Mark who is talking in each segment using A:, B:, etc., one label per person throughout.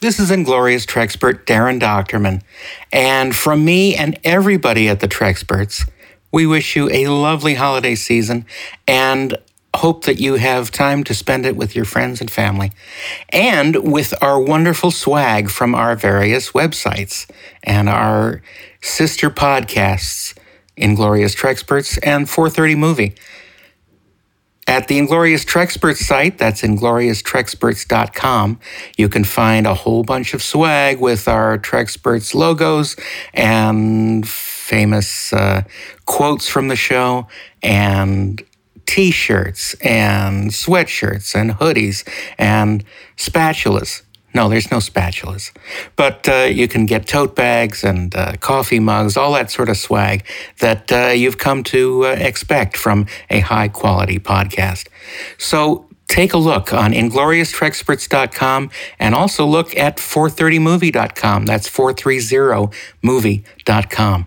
A: This is Inglorious Trekspert Darren Dochterman. And from me and everybody at the Treksperts, we wish you a lovely holiday season and hope that you have time to spend it with your friends and family and with our wonderful swag from our various websites and our sister podcasts, Inglorious Treksperts and 430 Movie. At the Inglorious Treksperts site, that's inglorioustreksperts.com, you can find a whole bunch of swag with our Treksperts logos and famous uh, quotes from the show and t shirts and sweatshirts and hoodies and spatulas. No, there's no spatulas. But uh, you can get tote bags and uh, coffee mugs, all that sort of swag that uh, you've come to uh, expect from a high quality podcast. So take a look on inglorioustreksperts.com and also look at 430movie.com. That's 430movie.com.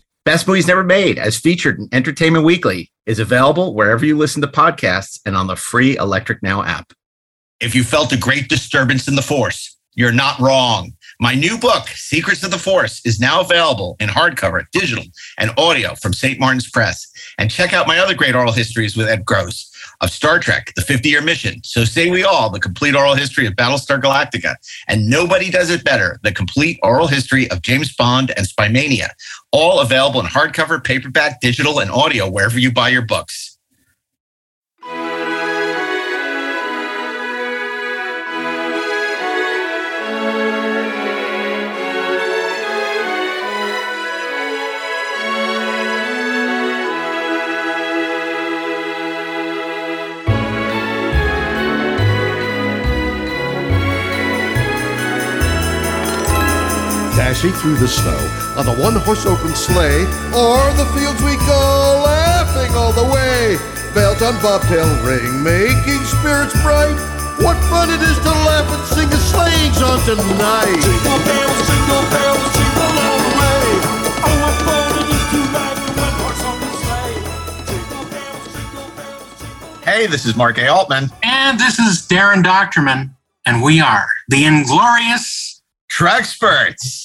B: Best Movies Never Made, as featured in Entertainment Weekly, is available wherever you listen to podcasts and on the free Electric Now app.
C: If you felt a great disturbance in the Force, you're not wrong. My new book, Secrets of the Force, is now available in hardcover, digital, and audio from St. Martin's Press. And check out my other great oral histories with Ed Gross of Star Trek, The 50 Year Mission. So say we all, the complete oral history of Battlestar Galactica. And nobody does it better, the complete oral history of James Bond and Spymania. All available in hardcover, paperback, digital, and audio wherever you buy your books.
D: Dashing through the snow on the one horse open sleigh, or the fields we go laughing all the way. Belt on bobtail ring, making spirits bright. What fun it is to laugh and sing a sleighing song tonight! Jingle bells, jingle bells, jingle all the way. Oh, what fun it is to ride in one horse open sleigh. Jingle bells, jingle bells, jingle
C: Hey, this is Mark A. Altman.
A: And this is Darren Dochterman, and we are the Inglorious
C: Treksperts.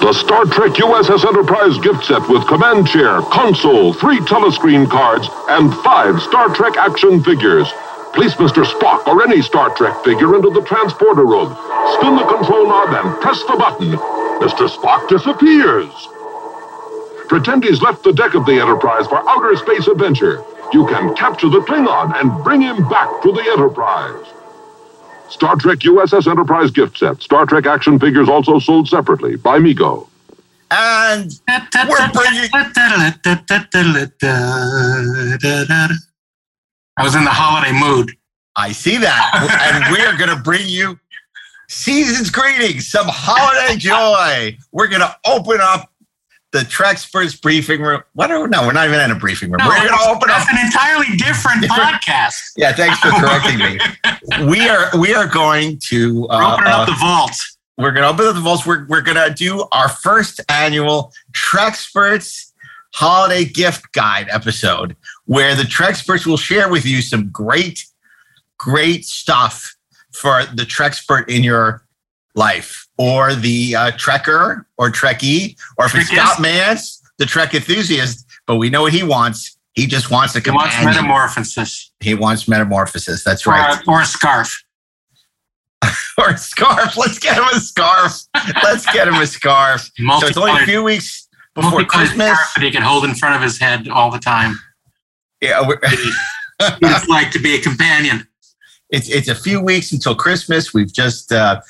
E: The Star Trek USS Enterprise gift set with command chair, console, three telescreen cards, and five Star Trek action figures. Place Mr. Spock or any Star Trek figure into the transporter room. Spin the control knob and press the button. Mr. Spock disappears. Pretend he's left the deck of the Enterprise for outer space adventure. You can capture the Klingon and bring him back to the Enterprise. Star Trek USS Enterprise gift set. Star Trek action figures also sold separately by Mego.
C: And we're bringing.
A: I was in the holiday mood.
C: I see that. and we are going to bring you season's greetings, some holiday joy. We're going to open up the Treksperts briefing room. What are, no, we're not even in a briefing room.
A: No,
C: we're going to
A: that's-
C: open up.
A: An entirely different podcast.
C: Yeah, thanks for correcting me. We are we are going to
A: We're
C: uh,
A: opening
C: uh,
A: up the vault.
C: we're going to open up the vaults. We're we're going to do our first annual Treksperts holiday gift guide episode, where the Treksperts will share with you some great, great stuff for the Trekspert in your life, or the uh, Trekker or Trekkie, or if it's. Scott Mantz, the Trek enthusiast. But we know what he wants. He just wants a companion.
A: He wants metamorphosis
C: he wants metamorphosis. That's right.
A: or a scarf.
C: or a scarf. Let's get him a scarf. Let's get him a scarf. So it's only a few weeks before Christmas.
A: scarf that he can hold in front of his head all the time.
C: Yeah,
A: it's like to be a companion.
C: it's it's a few weeks until Christmas. We've just uh,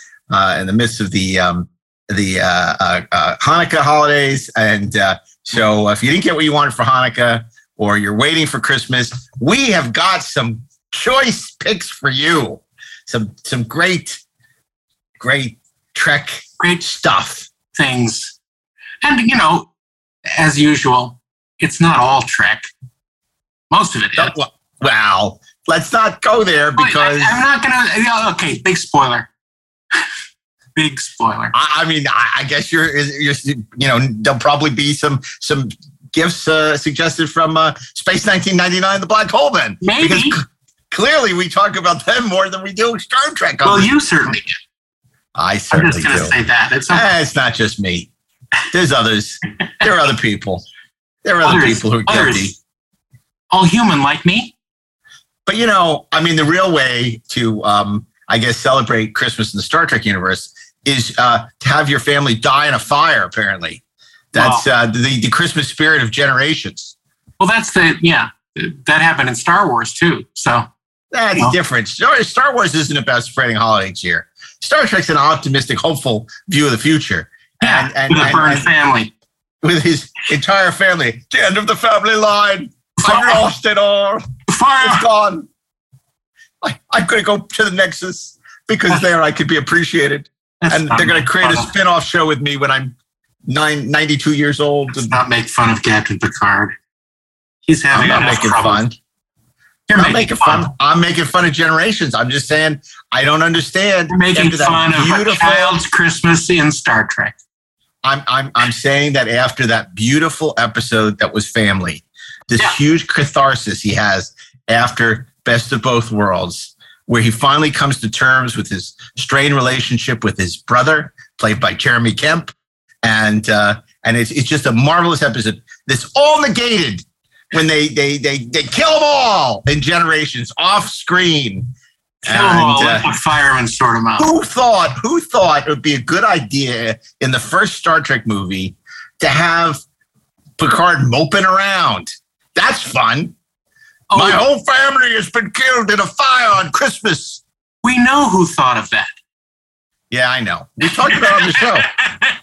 C: in the midst of the um, the uh, uh, uh, Hanukkah holidays, and uh, so if you didn't get what you wanted for Hanukkah, or you're waiting for Christmas, we have got some choice picks for you. Some some great great Trek
A: great
C: stuff.
A: things. And, you know, as usual, it's not all Trek. Most of it is.
C: Well, let's not go there because
A: I, am not going to. Okay, big spoiler. Big spoiler.
C: I, I mean, I, I guess you're, you're, you know, there'll probably be some some gifts uh, suggested from uh, Space 1999, the Black Hole. Then
A: Maybe.
C: because c- clearly we talk about them more than we do Star Trek.
A: Well, you certainly do.
C: I
A: I'm just going to say that. It's
C: Eh, it's not just me. There's others. There are other people. There are other people who are
A: Others.
C: guilty.
A: all human like me.
C: But you know, I mean, the real way to, um, I guess, celebrate Christmas in the Star Trek universe is uh, to have your family die in a fire. Apparently, that's uh, the the Christmas spirit of generations.
A: Well, that's the, yeah, that happened in Star Wars too. So,
C: That's
A: Well-
C: different. Star, Wars isn't about spreading holiday cheer. Star Trek's an optimistic, hopeful view of the future.
A: yeah,
C: And- and-
A: with
C: and- and-
A: family.
C: With his entire family, the end of the family line. I've lost it all.
A: Fire!
C: It's gone. I, I'm going to go to the Nexus because there I could be appreciated.
A: Let's
C: and they're going to create a
A: fun
C: spin off show with me when I'm nine, 92 years old.
A: Let's not make fun of Captain Picard. He's
C: I'm
A: having
C: not making
A: trouble.
C: fun.
A: You're
C: I'm making fun. I'm making fun of generations. I'm just saying I don't understand.
A: You're making
C: After that
A: fun of a
C: beautiful-
A: child's Christmas in Star Trek.
C: I'm I'm I'm saying that after that beautiful episode that was family, this
A: Yeah.
C: huge catharsis he has after Best of Both Worlds, where he finally comes to terms with his strained relationship with his brother, played by Jeremy Kemp, and uh, and it's it's just a marvelous episode. That's all negated when they they they they kill them all in generations off screen.
A: Kill them all,
C: And, uh,
A: let firemen sort them out.
C: who thought who thought it would be a good idea in the first Star Trek movie to have Picard moping around? That's fun.
A: Oh,
C: My whole family has been killed in a fire on Christmas.
A: we know who thought of that.
C: Yeah, I know. We talked about it on the show.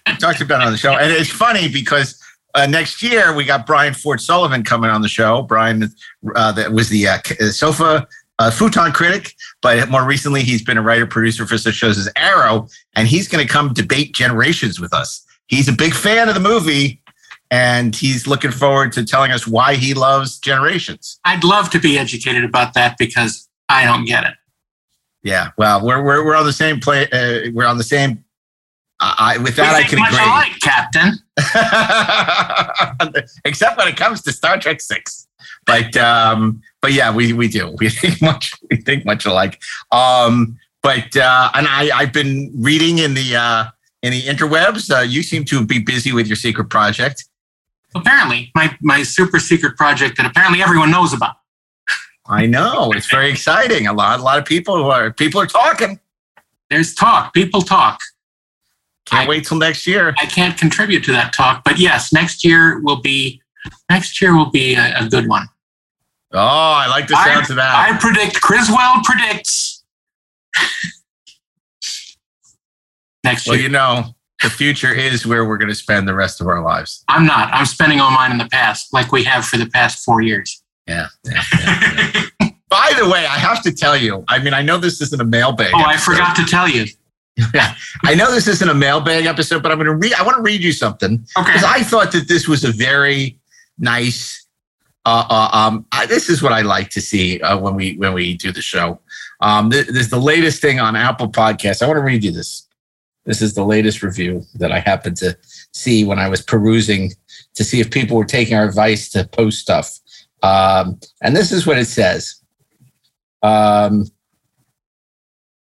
C: We talked about it on the show, and it's funny because uh, next year we got Brian Ford Sullivan coming on the show. Brian uh, that was the uh, uh, sofa uh, futon critic, but more recently he's been a writer producer for such shows as Arrow, and he's going to come debate Generations with us. He's a big fan of the movie, and he's looking forward to telling us why he loves Generations.
A: I'd love to be educated about that because I don't get it.
C: Yeah, well, we're we're, we're on the same play. Uh, we're on the same. I I- with that, I can
A: much
C: agree.
A: alike, Captain.
C: except when it comes to Star Trek Six. But um, but yeah, we we do. We think much. We think much alike. Um, but uh, and I I've been reading in the uh, in the interwebs. Uh, you seem to be busy with your secret project.
A: Apparently, my my super secret project that apparently everyone knows about.
C: I know it's very exciting. A lot a lot of people who are people are talking.
A: There's talk. People talk.
C: Can't
A: I-
C: wait till next year.
A: I can't contribute to that talk, but yes, next year will be next year will be a, a good one.
C: Oh, I like the sounds of that.
A: I predict Criswell predicts next
C: Well,
A: year.
C: you know, the future is where we're going to spend the rest of our lives.
A: I'm not. I'm spending all mine in the past, like we have for the past four years.
C: Yeah. yeah, yeah, yeah. By the way, I have to tell you, I mean, I know this isn't a mailbag.
A: Oh, I forgot to tell you.
C: Yeah, I know this isn't a mailbag episode, but I'm going to read, I want to read you something
A: Okay.
C: because I thought that this was a very nice, uh, uh, um, I, this is what I like to see uh, when we, when we do the show. Um, this, this is the latest thing on Apple Podcasts. I want to read you this. This is the latest review that I happened to see when I was perusing to see if people were taking our advice to post stuff. Um, and this is what it says. Um,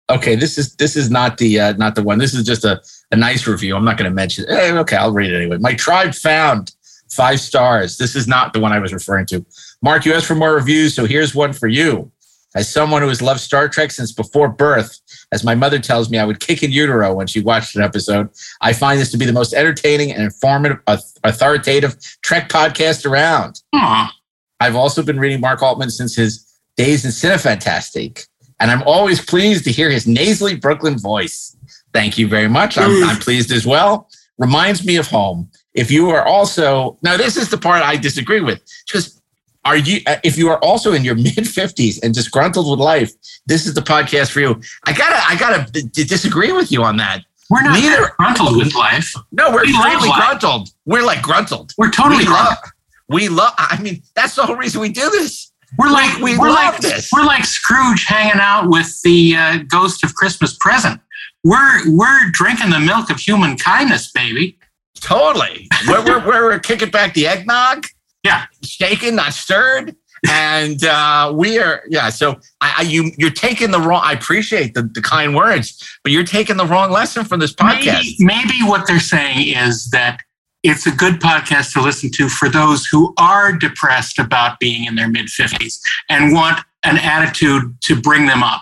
C: okay, this is this is not the uh, not the one. This is just a, a nice review. I'm not going to mention. Eh, okay, I'll read it anyway. My tribe found five stars. This is not the one I was referring to. Mark, you asked for more reviews, so here's one for you. As someone who has loved Star Trek since before birth, as my mother tells me, I would kick in utero when she watched an episode. I find this to be the most entertaining and informative, authoritative Trek podcast around.
A: Aw,
C: I've also been reading Mark Altman since his days in Cinefantastique, and I'm always pleased to hear his nasally Brooklyn voice. Thank you very much. I'm, I'm pleased as well. Reminds me of home. If you are also now, this is the part I disagree with. Just are you? uh, If you are also in your mid 50s and disgruntled with life, this is the podcast for you. I gotta, I gotta d- disagree with you on that.
A: We're not
C: Neither-
A: gruntled with life.
C: No, we're
A: We love life.
C: gruntled. We're like gruntled.
A: We're totally
C: we love.
A: gruntled.
C: We love. I mean, that's the whole reason we do this.
A: We're like
C: we
A: we are
C: love
A: like
C: this.
A: we're like Scrooge hanging out with the uh, ghost of Christmas present. We're we're drinking the milk of human kindness, baby.
C: Totally. we're, we're, we're kicking back the eggnog.
A: Yeah.
C: Shaken, not stirred. And uh, we are, yeah. So I, I, you, you're taking the wrong. I appreciate the, the kind words, but you're taking the wrong lesson from this podcast.
A: Maybe, maybe what they're saying is that it's a good podcast to listen to for those who are depressed about being in their mid 50s and want an attitude to bring them up.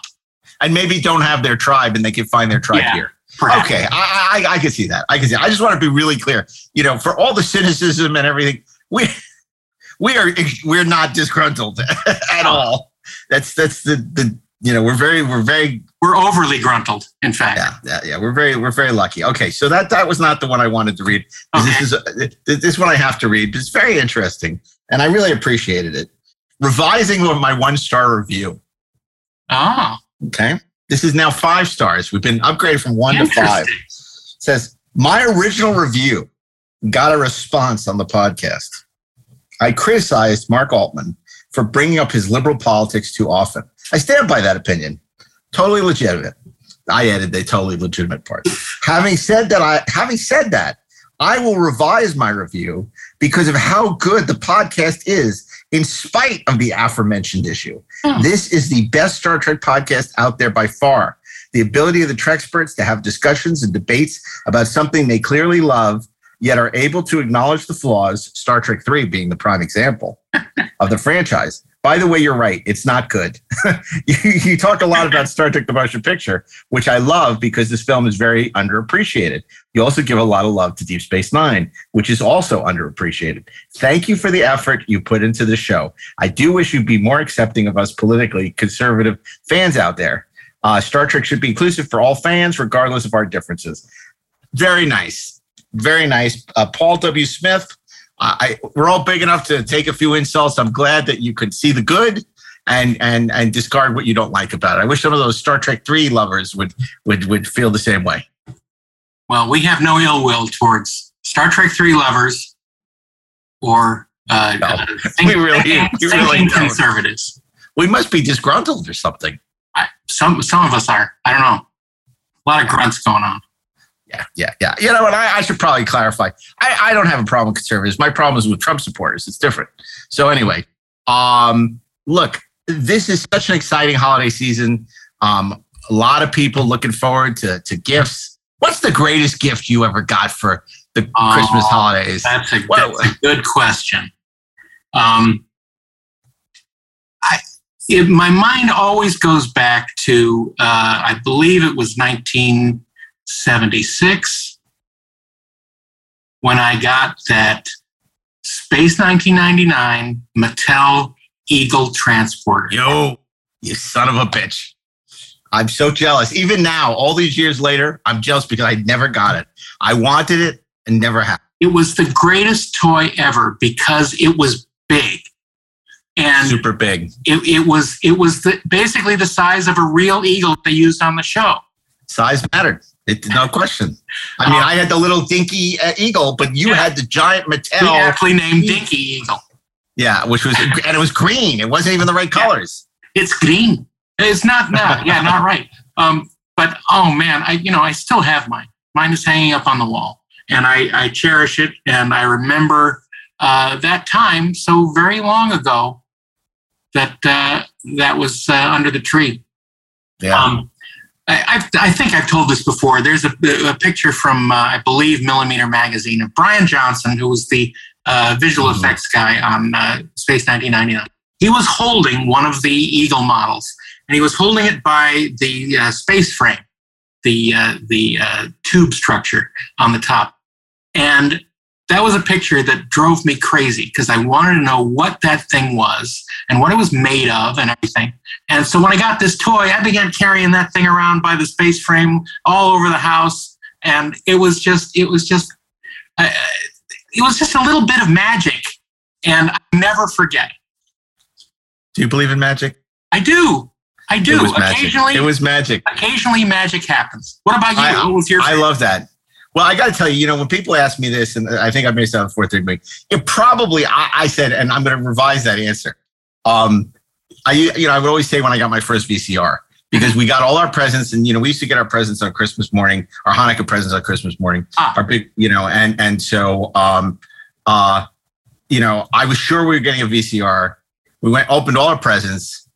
C: And maybe don't have their tribe, and they can find their tribe
A: Yeah.
C: here.
A: Perhaps.
C: Okay, I, I I can see that. I can see. I just want to be really clear. You know, for all the cynicism and everything, we we are we're not disgruntled at all. That's that's the the you know we're very we're very
A: We're overly gruntled, in fact.
C: yeah yeah yeah we're very we're very lucky. Okay, so that that was not the one I wanted to read. This is this one I have to read. It's very interesting, and I really appreciated it. Revising my one star review.
A: ah
C: Okay. This is now five stars. We've been upgraded from one to five.
A: interesting.
C: says my original review got a response on the podcast. I criticized Mark Altman for bringing up his liberal politics too often. I stand by that opinion. Totally legitimate. I added the totally legitimate part. having said that, I having said that, I will revise my review because of how good the podcast is, in spite of the aforementioned issue.
A: Hmm.
C: This is the best Star Trek podcast out there by far the ability of the Treksperts to have discussions and debates about something they clearly love, yet are able to acknowledge the flaws, Star Trek 3 being the prime example of the franchise. By the way, you're right. It's not good. you, you talk a lot about Star Trek The Motion Picture, which I love because this film is very underappreciated. You also give a lot of love to Deep Space Nine, which is also underappreciated. Thank you for the effort you put into the show. I do wish you'd be more accepting of us politically conservative fans out there. Uh, Star Trek should be inclusive for all fans, regardless of our differences. Very nice. Very nice. Uh, Paul W. Smith, I, we're all big enough to take a few insults. I'm glad that you could see the good and and and discard what you don't like about it. I wish some of those Star Trek 3 lovers would would would feel the same way.
A: Well, we have no ill will towards Star Trek 3 lovers or uh,
C: No,
A: uh,
C: we really- we really
A: conservatives.
C: We must be disgruntled or something.
A: I, some some of us are. I don't know. A lot of grunts going on.
C: Yeah, yeah, yeah. You know what? I, I should probably clarify. I, I don't have a problem with conservatives. My problem is with Trump supporters. It's different. So anyway, um, look, this is such an exciting holiday season. Um, a lot of people looking forward to to gifts. What's the greatest gift you ever got for the
A: Oh,
C: Christmas holidays?
A: That's a,
C: Well-
A: that's a good question. Um, I, it, my mind always goes back to, uh, I believe it was 1976 when I got that Space 1999 Mattel Eagle transporter.
C: Yo, you son of a bitch. I'm so jealous. Even now, all these years later, I'm jealous because I never got it. I wanted it and never had.
A: It was the greatest toy ever because it was big. And
C: Super big.
A: it, it was it was the, basically the size of a real eagle they used on the show.
C: Size mattered. It, no question. I mean, I had the little dinky uh, eagle, but you
A: Yeah.
C: had the giant Mattel.
A: aptly named Dinky Eagle.
C: Yeah, which was and it was green. It wasn't even the right colors.
A: It's green. It's not not yeah not right. Um, but oh man, I you know I still have mine. Mine is hanging up on the wall, and I I cherish it. And I remember uh, that time so very long ago that uh, that was uh, under the tree.
C: Yeah.
A: Um, I, I've, think I've told this before. There's a, a picture from, uh, I believe, Millimeter Magazine of Brian Johnson, who was the uh, visual
C: Mhm.
A: effects guy on uh, Space 1999. He was holding one of the Eagle models, and he was holding it by the uh, space frame, the uh, the uh, tube structure on the top, and that was a picture that drove me crazy because I wanted to know what that thing was and what it was made of and everything. And so when I got this toy, I began carrying that thing around by the space frame all over the house, and it was just, it was just, uh, it was just a little bit of magic, and I never forget.
C: Do you believe in magic?
A: I do. I do.
C: It was magic.
A: Occasionally,
C: It was magic.
A: occasionally magic happens. What about you?
C: I-
A: what was your
C: I love that. Well, I got to tell you, you know, when people ask me this, and I think I may sound four three, but it probably I, I said, and I'm going to revise that answer. Um, I you know I would always say when I got my first VCR because we got all our presents, and you know we used to get our presents on Christmas morning, our Hanukkah presents on Christmas morning,
A: Ah.
C: our big, you know, and and so um, uh, you know, I was sure we were getting a VCR. We went opened all our presents,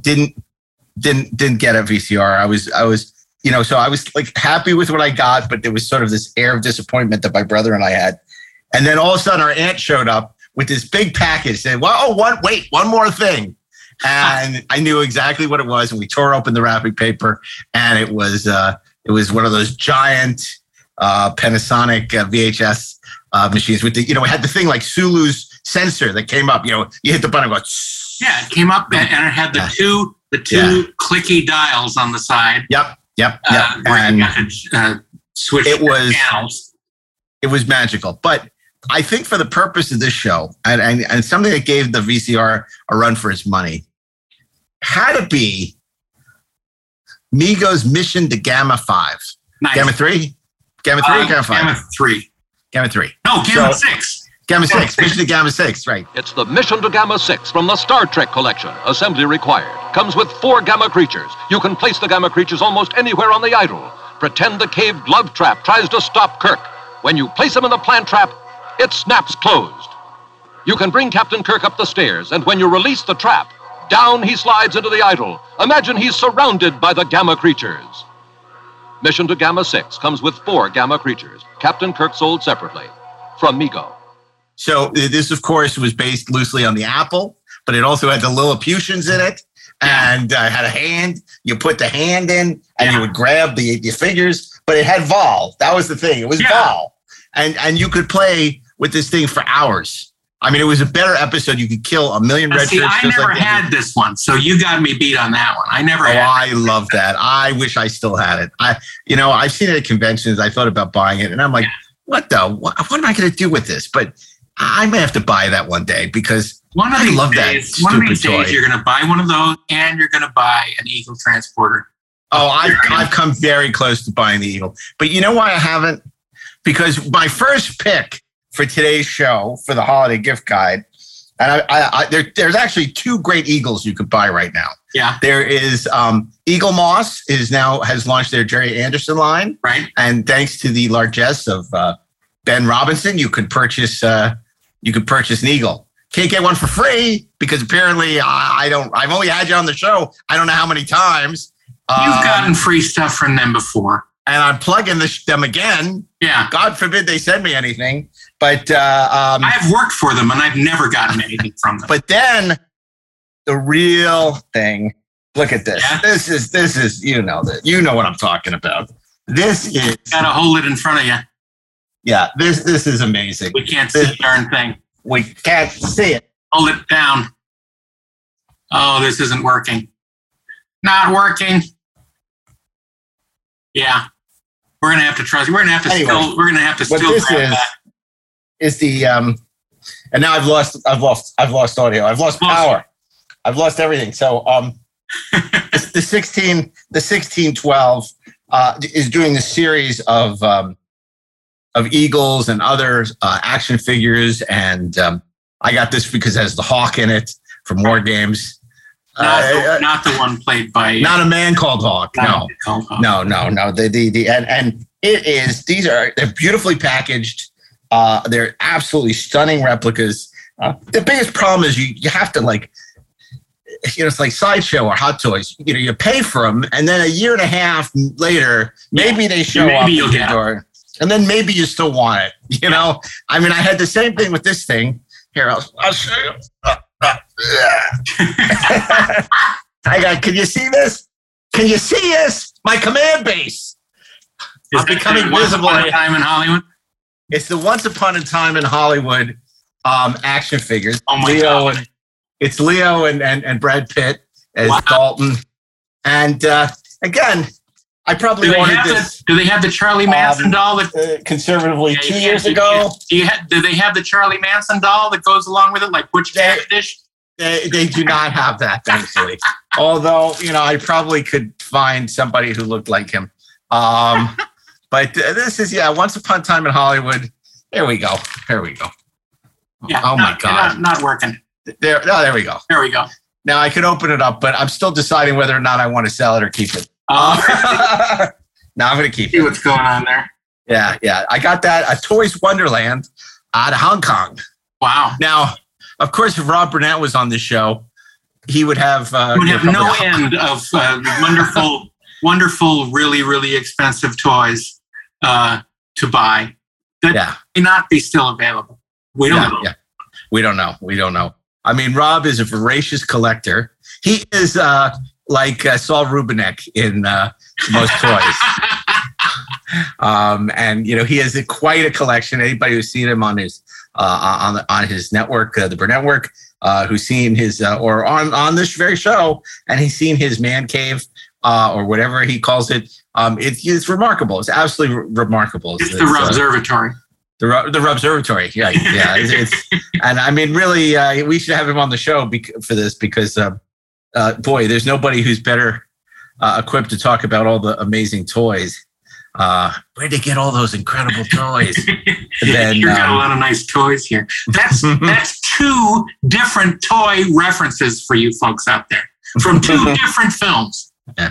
C: didn't didn't didn't get a VCR. I was I was you know so I was like happy with what I got, but there was sort of this air of disappointment that my brother and I had. And then all of a sudden, our aunt showed up with this big package. Said, "Well, oh, one wait, one more thing." And I knew exactly what it was, and we tore open the wrapping paper, and it was uh, it was one of those giant uh, Panasonic uh, VHS uh, machines with the you know it had the thing like Sulu's sensor that came up. You know, you hit the button, and go.
A: Yeah, it came up and and it had the
C: Yeah.
A: two the two clicky dials on the side.
C: Yep, yep, yep.
A: Uh,
C: and
A: you got to uh, switch
C: It was-
A: channels.
C: it was magical. But I think for the purpose of this show, and, and, and something that gave the VCR a run for its money, had to be Mego's mission to Gamma 5.
A: Nice.
C: Gamma 3? Gamma 3 or
A: Uh,
C: Gamma 5?
A: Gamma three.
C: Gamma 3.
A: No, Gamma
C: So-
A: six.
C: Gamma
A: Gamma
C: 6. Mission to Gamma 6, right.
F: It's the Mission to Gamma 6 from the Star Trek collection. Assembly required. Comes with four Gamma creatures. You can place the Gamma creatures almost anywhere on the idol. Pretend the cave glove trap tries to stop Kirk. When you place him in the plant trap, it snaps closed. You can bring Captain Kirk up the stairs, and when you release the trap, down he slides into the idol. Imagine he's surrounded by the Gamma creatures. Mission to Gamma 6 comes with four Gamma creatures. Captain Kirk sold separately. From Mego.
C: So this, of course, was based loosely on the apple, but it also had the Lilliputians in it and uh, had a hand. You put the hand in and you would grab the, the figures, but it had Vaal. That was the thing. It was
A: Yeah.
C: Vaal. And, and you could play with this thing for hours. I mean, it was a better episode. You could kill a million red
A: see,
C: shirts.
A: I never
C: like
A: had this one, so you got me beat on that one. I never
C: Oh. I love that. I wish I still had it. I, you know, I've seen it at conventions. I thought about buying it, and I'm like, what the? What, what am I going to do with this? But I may have to buy that one day because
A: One of
C: I
A: these
C: love that
A: days, one of these days,
C: toy.
A: you're going to buy one of those, and you're going to buy an Eagle transporter.
C: Oh, I've, I've come very close to buying the Eagle. But you know why I haven't? Because my first pick for today's show for the holiday gift guide, and I, I, I there, there's actually two great Eagles you could buy right now.
A: Yeah,
C: There is um, Eaglemoss is now has launched their Gerry Anderson line,
A: right.
C: and thanks to the largesse of uh, Ben Robinson, you could purchase uh, you could purchase an Eagle. Can't get one for free because apparently I, I don't. I've only had you on the show. I don't know how many times.
A: You've
C: Um,
A: gotten free stuff from them before.
C: and I'm plugging this, them again.
A: Yeah,
C: God forbid they send me anything. But uh, um,
A: I've worked for them, and I've never gotten anything from them.
C: but then the real thing. Look at this.
A: Yeah.
C: This is this is you know that you know what I'm talking about. This is
A: Got to hold it in front of you.
C: Yeah. This this is amazing.
A: We can't see the darn thing.
C: We can't see it.
A: Hold it down. Oh, this isn't working. Not working. Yeah, we're gonna have to trust. We're gonna have to
C: Anyway,
A: still. We're gonna have to still
C: this
A: grab
C: is-
A: that.
C: Is the um, and now I've lost I've lost I've lost audio. I've lost
A: Lost-
C: power. I've lost everything. So um, the, sixteen the sixteen twelve uh is doing the series of um of eagles and other uh, action figures, and um, I got this because it has the hawk in it from War Games.
A: Not,
C: Uh,
A: the,
C: uh,
A: not the one played by.
C: not a man called Hawk. No,
A: called Hawk.
C: no, no, no. The the the and and it is. These are they're beautifully packaged. Uh, they're absolutely stunning replicas. Uh, the biggest problem is you you have to like. You know, it's like sideshow or hot toys. You know, you pay for them, and then a year and a half later, maybe they show
A: Maybe
C: up
A: you'll
C: at your
A: get
C: door, and then maybe you still want it. You know, I mean, I had the same thing with this thing. Here, I'll, I'll show you. Uh, uh, yeah. I got. Can you see this? Can you see this? My command base.
A: Is
C: I'm becoming
A: the Once
C: visible.
A: Upon a time in Hollywood.
C: It's the Once Upon a Time in Hollywood um, action figures.
A: Oh my
C: Leo
A: God.
C: and it's Leo and, and, and Brad Pitt as
A: Wow.
C: Dalton. And uh, again, I probably
A: Do
C: wanted
A: have
C: this
A: the, do they have the Charlie Manson
C: Um,
A: doll that
C: uh, conservatively two years ago.
A: Do you ha- do they have the Charlie Manson doll that goes along with it, like Butch
C: They-
A: Cavendish?
C: They, they do not have that, thankfully. Although, you know, I probably could find somebody who looked like him. Um, but this is, yeah, Once Upon a Time in Hollywood. There we go. There we go.
A: Yeah.
C: oh my God.
A: Not, not working.
C: There, oh, there we go.
A: There we go.
C: Now I could open it up, but I'm still deciding whether or not I want to sell it or keep it.
A: Uh,
C: now I'm going to keep
A: see
C: it.
A: what's going on there.
C: Yeah, yeah. I got that a Toys Wonderland out of Hong Kong.
A: Wow.
C: Now, of course, if Rob Burnett was on the show, he would have. Uh,
A: would have no
C: probably-
A: end of uh, wonderful, wonderful, really, really expensive toys uh, to buy that
C: Yeah,
A: may not be still available. We don't
C: yeah,
A: know.
C: yeah. We don't know. We don't know. I mean, Rob is a voracious collector. He is uh, like uh, Saul Rubinek in uh, most toys. um, and you know he has a, quite a collection. Anybody who's seen him on his uh, on the, on his network, uh, the Burnett Network, uh, who's seen his uh, or on on this very show, and he's seen his man cave uh, or whatever he calls it. Um, it's, it's remarkable. It's absolutely re- remarkable.
A: It's the
C: uh,
A: observatory.
C: the the Observatory. Yeah, yeah. It's, it's, and I mean, really, uh, we should have him on the show bec- for this because, uh, uh, boy, there's nobody who's better uh, equipped to talk about all the amazing toys. Uh, where'd they get all those incredible toys? Then,
A: You've got a
C: um,
A: lot of nice toys here. That's that's two different toy references for you folks out there from two different films.
C: Yeah,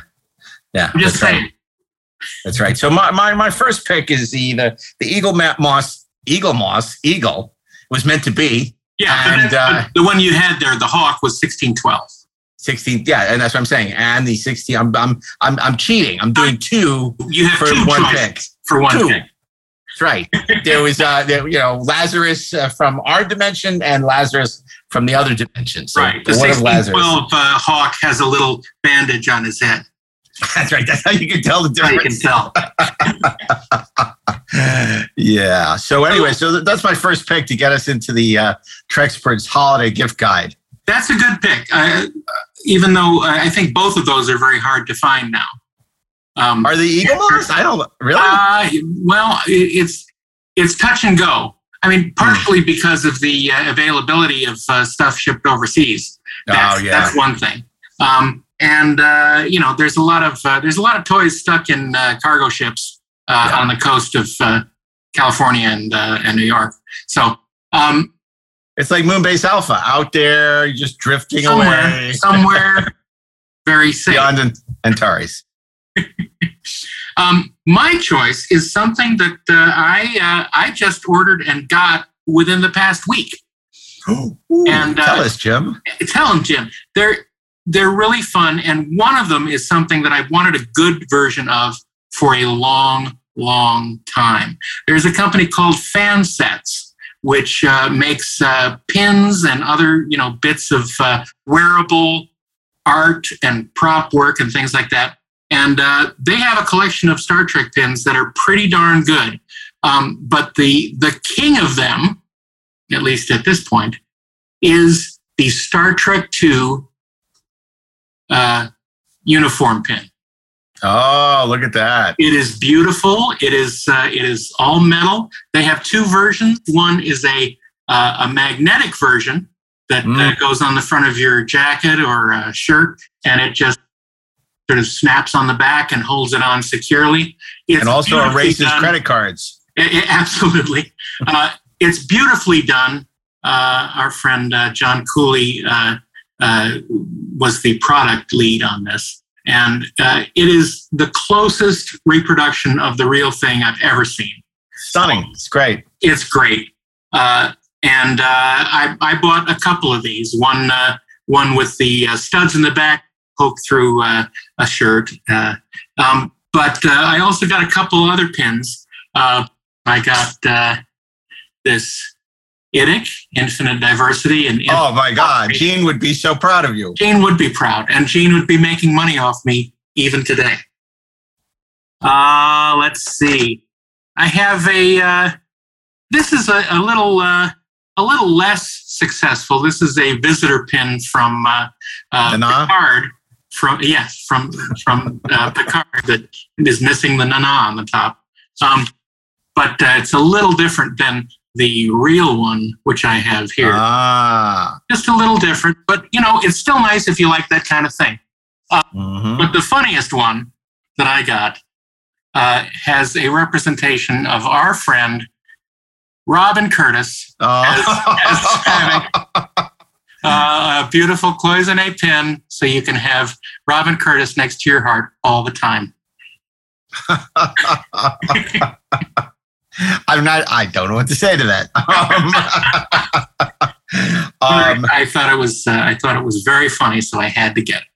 C: yeah.
A: I'm just
C: that's right.
A: saying.
C: That's right. So my, my my first pick is the the, the Eagle Mat Moss Eaglemoss Eagle was meant to be
A: Yeah,
C: And, uh,
A: the one you had there, the Hawk, was 1612.
C: 16. Yeah, and that's what I'm saying. And the 60. I'm I'm I'm I'm cheating. I'm doing two
A: You have
C: for
A: two
C: one pick.
A: for one
C: Two.
A: pick.
C: That's right. There was, uh, there, you know, Lazarus uh, from our dimension and Lazarus from the other dimension. So
A: right. The
C: one of Lazarus.
A: 1612 uh, Hawk has a little bandage on his head.
C: That's right. That's how you can tell the
A: So you can
C: difference.
A: tell.
C: yeah. So anyway, so that's my first pick to get us into the uh, Treksperts holiday gift guide.
A: That's a good pick. Uh, even though uh, I think both of those are very hard to find now. Um,
C: Are the Eagle Moss? I don't really.
A: Uh, well, it's it's touch and go. I mean,
C: Hmm.
A: partially because of the uh, availability of uh, stuff shipped overseas. That's,
C: oh yeah.
A: that's one thing. Um, and uh, you know, there's a lot of uh, there's a lot of toys stuck in uh, cargo ships uh,
C: Yeah.
A: on the coast of uh, California and uh, and New York. So um,
C: It's like Moonbase Alpha out there, just drifting
A: somewhere,
C: away
A: somewhere, very safe.
C: beyond Ant- Antares.
A: Um, my choice is something that uh, I uh, I just ordered and got within the past week. And, uh,
C: tell us, Jim.
A: Tell them, Jim. They're they're really fun, and one of them is something that I wanted a good version of for a long, long time. There's a company called Fansets, which uh, makes uh, pins and other you know bits of uh, wearable art and prop work and things like that. And uh, they have a collection of Star Trek pins that are pretty darn good. Um, but the the king of them, at least at this point, is the Star Trek II uh, uniform pin.
C: Oh, look at that.
A: It is beautiful. It is uh, it is all metal. They have two versions. One is a uh, a magnetic version that uh,
C: Mm.
A: goes on the front of your jacket or uh, shirt, and it just sort of snaps on the back and holds it on securely. It's
C: and also erases
A: done.
C: credit cards.
A: I- I- absolutely. Uh, it's beautifully done. Uh, our friend uh, John Cooley uh, uh, was the product lead on this. And uh, it is the closest reproduction of the real thing I've ever seen.
C: Stunning. It's great.
A: It's great. Uh, and uh, I, I bought a couple of these. One, uh, one with the uh, studs in the back poke through uh, a shirt. Uh, um, but uh, I also got a couple other pins. Uh, I got uh, this IDIC, Infinite Diversity, and
C: Oh my God. Gene would be so proud of you.
A: Gene would be proud, and Gene would be making money off me even today. Uh, let's see. I have a. Uh, this is a, a little uh, a little less successful. This is a visitor pin from uh, uh, Picard. From yes, from from uh, Picard that is missing the Nana on the top. Um, but uh, it's a little different than the real one, which I have here.
C: Ah.
A: Just a little different, but you know, it's still nice if you like that kind of thing.
C: Mhm.
A: But the funniest one that I got uh, has a representation of our friend Robin Curtis
C: Oh.
A: as having uh, a beautiful cloisonne pin, so you can have Robin Curtis next to your heart all the time.
C: I'm not. I don't know what to say to that. Um,
A: I thought it was. Uh, I thought it was very funny, so I had to get it.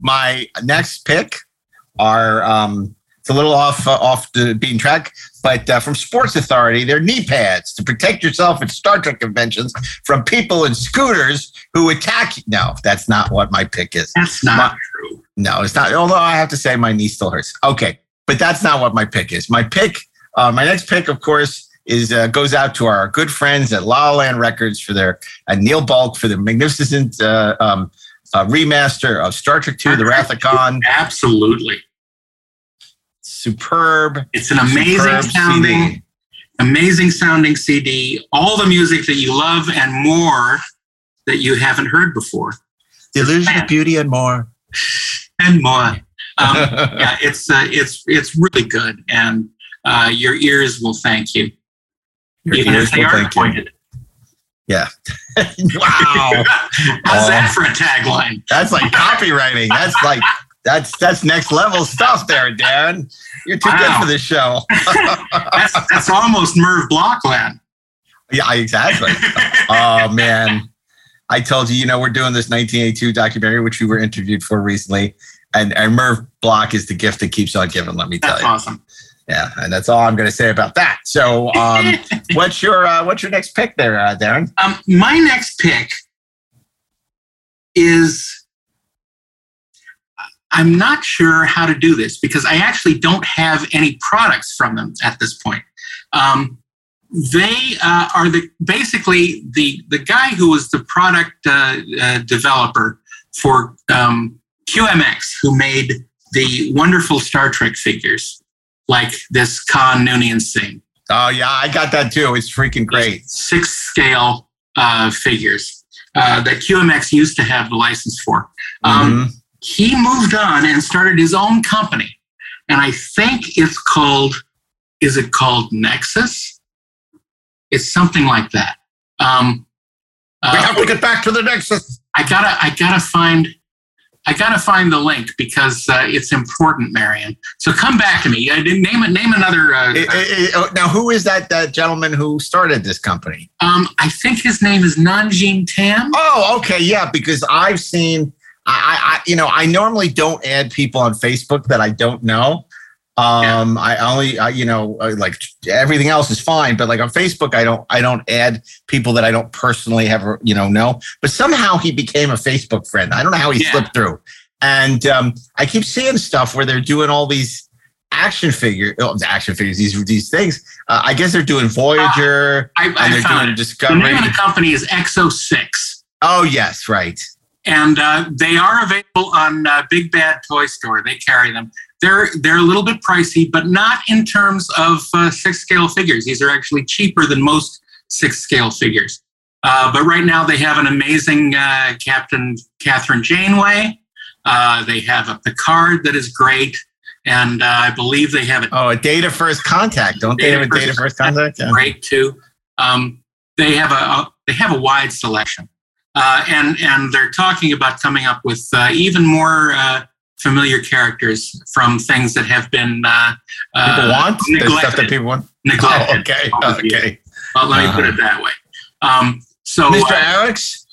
C: my next pick are um, it's a little off uh, off the beaten track, but uh, from Sports Authority, they're knee pads to protect yourself at Star Trek conventions from people in scooters who attack you. No, that's not what my pick is.
A: That's not true.
C: No, it's not. Although I have to say my knee still hurts. Okay, but that's not what my pick is. My pick, uh, my next pick, of course, is uh, goes out to our good friends at La La Land Records for their uh, Neil Bulk for the magnificent uh, um, uh, remaster of Star Trek II: The Wrath of Khan.
A: Absolutely,
C: superb.
A: It's an amazing sounding,
C: CD.
A: amazing sounding CD. All the music that you love and more that you haven't heard before,
C: The illusion of beauty and more.
A: and more. Um, yeah, it's uh, it's it's really good, and uh, your ears will thank you,
C: Your
A: even
C: ears
A: if they
C: will
A: aren't
C: thank you.
A: pointed.
C: Yeah. wow.
A: How's that for a tagline?
C: That's like copywriting. That's like that's that's next level stuff there, Darren. You're too good for this show.
A: That's that's almost Merv Blockland.
C: Yeah, exactly. oh man. I told you, you know, we're doing this 1982 documentary, which you were interviewed for recently. And, and Merv Block is the gift that keeps on giving, let me tell
A: That's
C: you.
A: awesome.
C: Yeah, and that's all I'm gonna say about that. So um what's your uh, what's your next pick there, uh, Darren?
A: Um, my next pick is I'm not sure how to do this because I actually don't have any products from them at this point. Um, they uh, are the basically the the guy who was the product uh, uh, developer for um, QMX, who made the wonderful Star Trek figures like this Khan Noonien Singh
C: Oh yeah, I got that too. It's freaking great.
A: six scale uh, figures uh, that QMX used to have the license for. Um,
C: Mhm.
A: He moved on and started his own company, and I think it's called. Is it called Nexus? It's something like that. Um,
C: we
A: uh,
C: have to get back to the Nexus.
A: I gotta, I gotta find, I gotta find the link because uh, it's important, Marion. So come back to me. Uh, name it. Name another. Uh,
C: eh, eh, oh, now, who is that that gentleman who started this company?
A: um, I think his name is Nanjing Tam.
C: Oh, okay, yeah, because I've seen. I, I, you know, I normally don't add people on Facebook that I don't know. Um, I only, I, you know, uh, like everything else is fine, but like on Facebook, I don't, I don't add people that I don't personally have, you know, know. But somehow he became a Facebook friend. I don't know how he
A: Yeah.
C: slipped through. And um, I keep seeing stuff where they're doing all these action figure, oh, action figures, these these things. Uh, I guess they're doing Voyager
A: I,
C: and
A: I
C: they're
A: found
C: doing
A: it. The name of the company is Exo6.
C: Oh yes, right.
A: and uh, they are available on uh, Big Bad Toy Store. They carry them. They're they're a little bit pricey, but not in terms of uh, six scale figures. These are actually cheaper than most six scale figures. Uh, but right now they have an amazing uh, Captain Kathryn Janeway. Uh, they have a Picard that is great, and uh, I believe they have a
C: Oh, a data first contact. Don't they have a data first contact? Yeah.
A: great too. Um, they have a, a they have a wide selection, uh, and and they're talking about coming up with uh, even more uh, familiar characters from things that have been uh,
C: People
A: uh,
C: want the stuff that people want.
A: neglected.
C: Oh, okay,
A: years.
C: okay.
A: Well, let me put
C: Uh-huh.
A: it that way. Um, so
C: Mr.
A: uh,
C: Alex,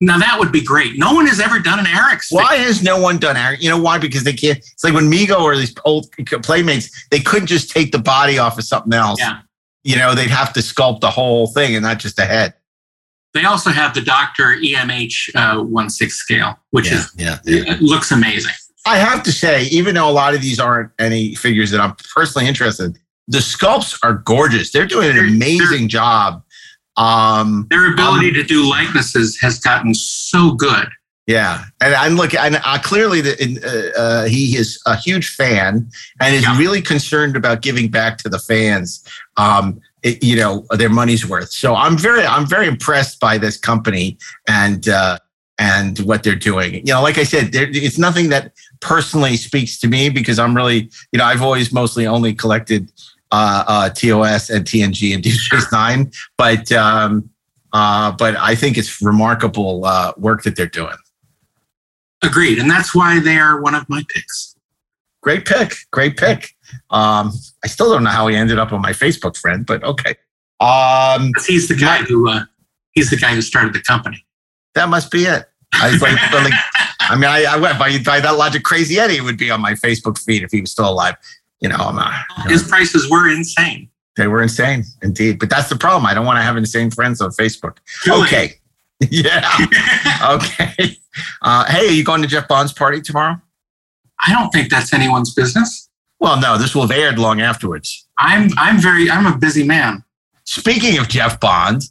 A: now that would be great. No one has ever done an Eric's.
C: why has no one done Eric? You know why? Because they can't. It's like when Mego or these old playmates, they couldn't just take the body off of something else.
A: Yeah.
C: You know, they'd have to sculpt the whole thing and not just the head.
A: They also have the Doctor EMH uh, one six scale, which
C: Yeah,
A: is
C: yeah,
A: it looks amazing.
C: I have to say, even though a lot of these aren't any figures that I'm personally interested, in, the sculpts are gorgeous. They're doing an
A: They're-
C: amazing job. Um,
A: Their ability
C: Um,
A: to do likenesses has gotten so good.
C: Yeah, and I'm looking, and uh, clearly that uh, uh, he is a huge fan and is
A: Yeah.
C: really concerned about giving back to the fans. Um, it, you know their money's worth. So I'm very I'm very impressed by this company and uh, and what they're doing. You know, like I said, there, it's nothing that personally speaks to me because I'm really you know I've always mostly only collected uh, uh, TOS and TNG and Deep Space Nine, but um, uh, but I think it's remarkable uh, work that they're doing.
A: Agreed, and that's why they are one of my picks.
C: Great pick, great pick. Um, I still don't know how he ended up on my Facebook friend, but okay. Um,
A: he's the guy who uh, he's the guy who started the company.
C: That must be it. I was like, like I mean, I, I went by, by that logic. Crazy Eddie would be on my Facebook feed if he was still alive. You know, I'm not, you know,
A: His prices were insane.
C: they were insane indeed. But that's the problem. I don't want to have insane friends on Facebook.
A: Really?
C: Okay. Yeah. okay. Uh, hey, are you going to Jeff Bond's party tomorrow?
A: I don't think that's anyone's business.
C: Well, no, this will have aired long afterwards.
A: I'm I'm very I'm a busy man.
C: Speaking of Jeff Bond,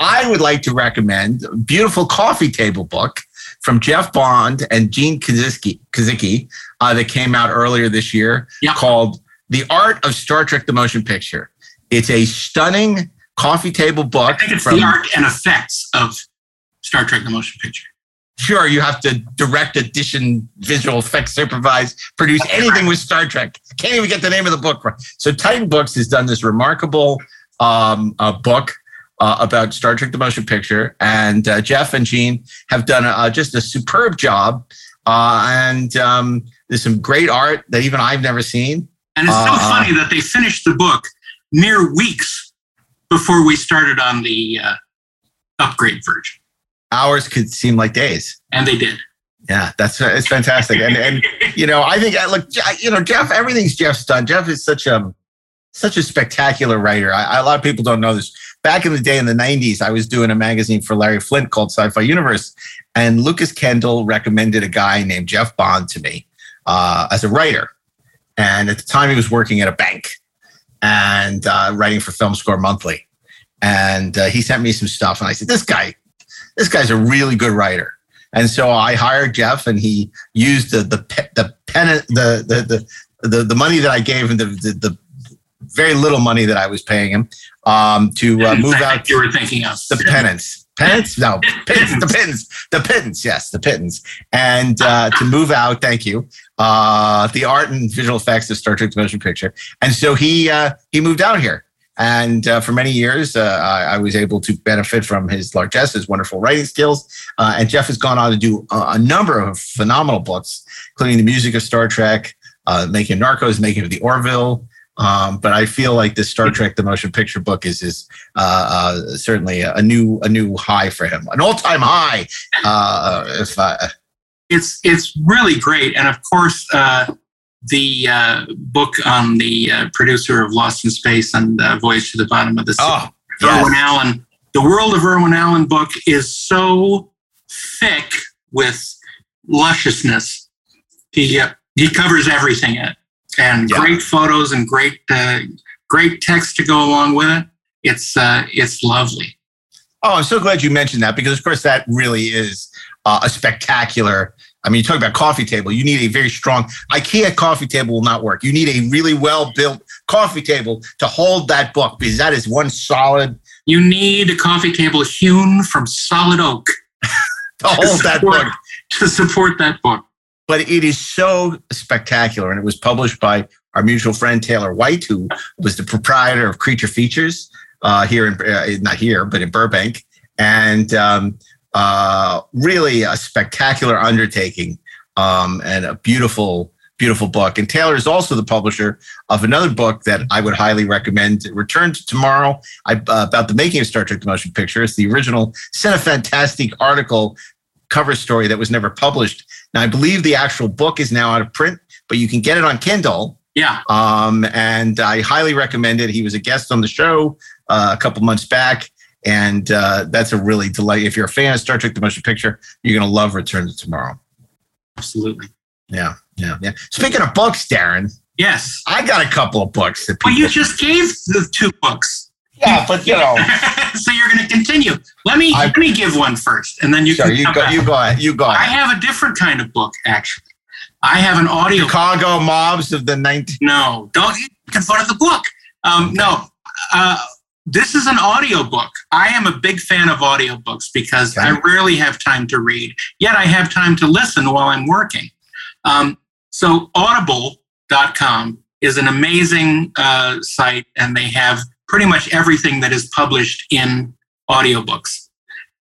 C: I would like to recommend a beautiful coffee table book from Jeff Bond and Gene Kozicki, Kozicki uh, that came out earlier this year
A: Yep.
C: called The Art of Star Trek The Motion Picture. It's a stunning coffee table book.
A: I think it's
C: from,
A: the art and effects of Star Trek: The Motion Picture.
C: Sure, you have to direct, edition, visual effects, supervise, produce anything with Star Trek. Can't even get the name of the book right. So Titan Books has done this remarkable um, uh, book uh, about Star Trek: The Motion Picture, and uh, Jeff and Gene have done a, just a superb job. Uh, and um, there's some great art that even I've never seen.
A: And it's so
C: Uh,
A: funny that they finished the book mere weeks before we started on the uh, upgrade version,
C: Hours could seem like days.
A: and they did.
C: Yeah, that's it's fantastic. And and you know, I think uh, look, you know, Jeff, everything's Jeff's done. Jeff is such a such a spectacular writer. I, I- a lot of people don't know this. Back in the day in the '90s, I was doing a magazine for Larry Flynt called Sci-Fi Universe, and Lukas Kendall recommended a guy named Jeff Bond to me uh, as a writer. And at the time, he was working at a bank and uh, writing for Film Score Monthly. And uh, he sent me some stuff, and I said, "This guy, this guy's a really good writer." And so I hired Jeff, and he used the the the pen the the the the, the money that I gave him, the, the the very little money that I was paying him, um, to uh, move out
A: you were thinking of
C: the penance. Penance? No, pittance, the pittance, the pittance, yes, the pittance. And uh, to move out, thank you, uh, the art and visual effects of Star Trek The Motion Picture. And so he uh, he moved out here. And uh, for many years, uh, I, I was able to benefit from his largesse, his wonderful writing skills. Uh, and Jeff has gone on to do a, a number of phenomenal books, including the music of Star Trek, uh, making Narcos, making of the Orville. Um, but I feel like the Star Trek the Motion Picture book is is uh, uh, certainly a new a new high for him, an all time high. If uh,
A: it's it's really great, and of course, the uh, book on the uh, producer of Lost in Space and uh, Voyage to the Bottom of the Sea,
C: oh
A: Irwin Allen. The World of Irwin Allen book is so thick with lusciousness. He uh, he covers everything in it, and
C: Yeah.
A: great photos and great uh, great text to go along with it. It's uh, it's lovely.
C: oh, I'm so glad you mentioned that because of course that really is uh, a spectacular. I mean, you talk about coffee table. You need a very strong IKEA coffee table will not work. You need a really well built coffee table to hold that book because that is one solid
A: You need a coffee table hewn from solid oak
C: to hold that
A: support-
C: book.
A: to support that book.
C: but it is so spectacular. And it was published by our mutual friend Taylor White, who was the proprietor of Creature Features uh, here in uh, not here, but in Burbank, and um, uh, really a spectacular undertaking um, and a beautiful. Beautiful book. And Taylor is also the publisher of another book that I would highly recommend. Return to Tomorrow I, uh, about the making of Star Trek: The Motion Picture. It's the original Cinefantastique article cover story that was never published. Now, I believe the actual book is now out of print, but you can get it on Kindle.
A: Yeah,
C: Um, and I highly recommend it. He was a guest on the show uh, a couple months back. And uh, that's a really delight. If you're a fan of Star Trek The Motion Picture, you're going to love Return to Tomorrow.
A: absolutely.
C: Yeah, yeah, yeah. Speaking of books, Darren,
A: Yes.
C: I got a couple of books that
A: Well, you just gave the two books.
C: yeah, but you know,
A: so you're going to continue. Let me
C: I-
A: let me give one first, and then you
C: sorry,
A: can
C: you go,
A: back.
C: you go ahead. You go
A: I have a different kind of book, actually. I have an audio.
C: Chicago mobs of the 19.
A: No, don't make fun of the book. Um, no, uh, this is an audiobook. I am a big fan of audiobooks because I rarely have time to read, yet I have time to listen while I'm working. Um, so, audible.com is an amazing uh, site, and they have pretty much everything that is published in audiobooks.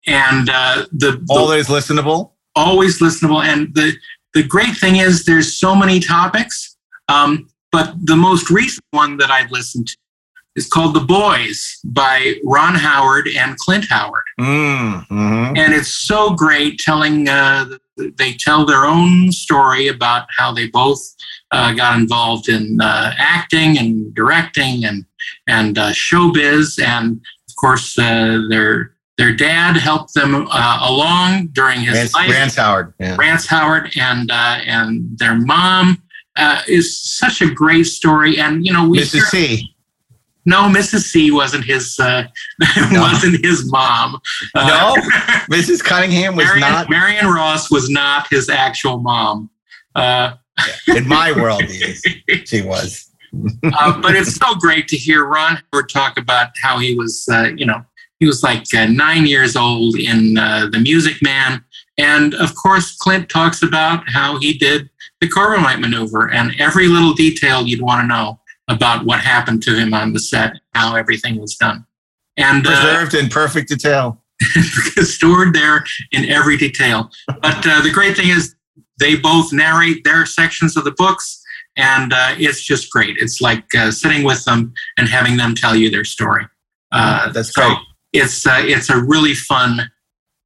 A: And uh, the, the
C: Always listenable.
A: always listenable. And the the great thing is there's so many topics. Um, but the most recent one that I've listened to is called The Boys by Ron Howard and Clint Howard.
C: Mm, mhm.
A: And it's so great telling, uh, they tell their own story about how they both uh, got involved in uh, acting and directing and, and uh, showbiz. And of course, uh, their, their dad helped them uh, along during his
C: Rance,
A: life.
C: Rance Howard. Yeah.
A: Rance Howard and uh, and their mom uh, is such a great story. And you know, we
C: Mrs. C.
A: no, Mrs. C wasn't his uh, wasn't his mom. Uh,
C: No, Mrs. Cunningham was
A: Marion,
C: not
A: Marion Ross was not his actual mom. Uh,
C: in my world. She was.
A: uh, but it's so great to hear Ron Howard talk about how he was, uh, you know, he was like uh, nine years old in uh, The Music Man. And of course, Clint talks about how he did the Corbomite maneuver and every little detail you'd want to know about what happened to him on the set, how everything was done. And uh,
C: Preserved in perfect detail.
A: stored there in every detail. But uh, the great thing is, they both narrate their sections of the books, and uh, it's just great. It's like uh, sitting with them and having them tell you their story. Uh,
C: That's
A: so
C: great.
A: It's uh, it's a really fun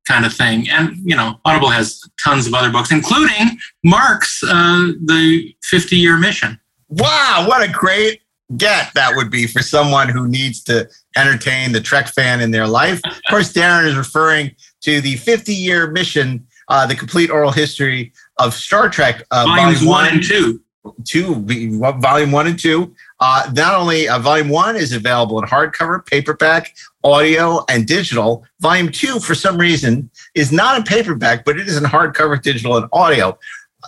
A: kind of thing, and you know, Audible has tons of other books, including Mark's uh, the 50 year mission.
C: Wow, what a great get that would be for someone who needs to entertain the Trek fan in their life. Of course, Darren is referring to the 50 year mission, uh, the complete oral history of Star Trek, uh,
A: Volumes
C: volume
A: one and two.
C: two, volume one and two. Uh, not only uh, volume one is available in hardcover, paperback, audio, and digital. Volume two, for some reason, is not in paperback, but it is in hardcover, digital, and audio.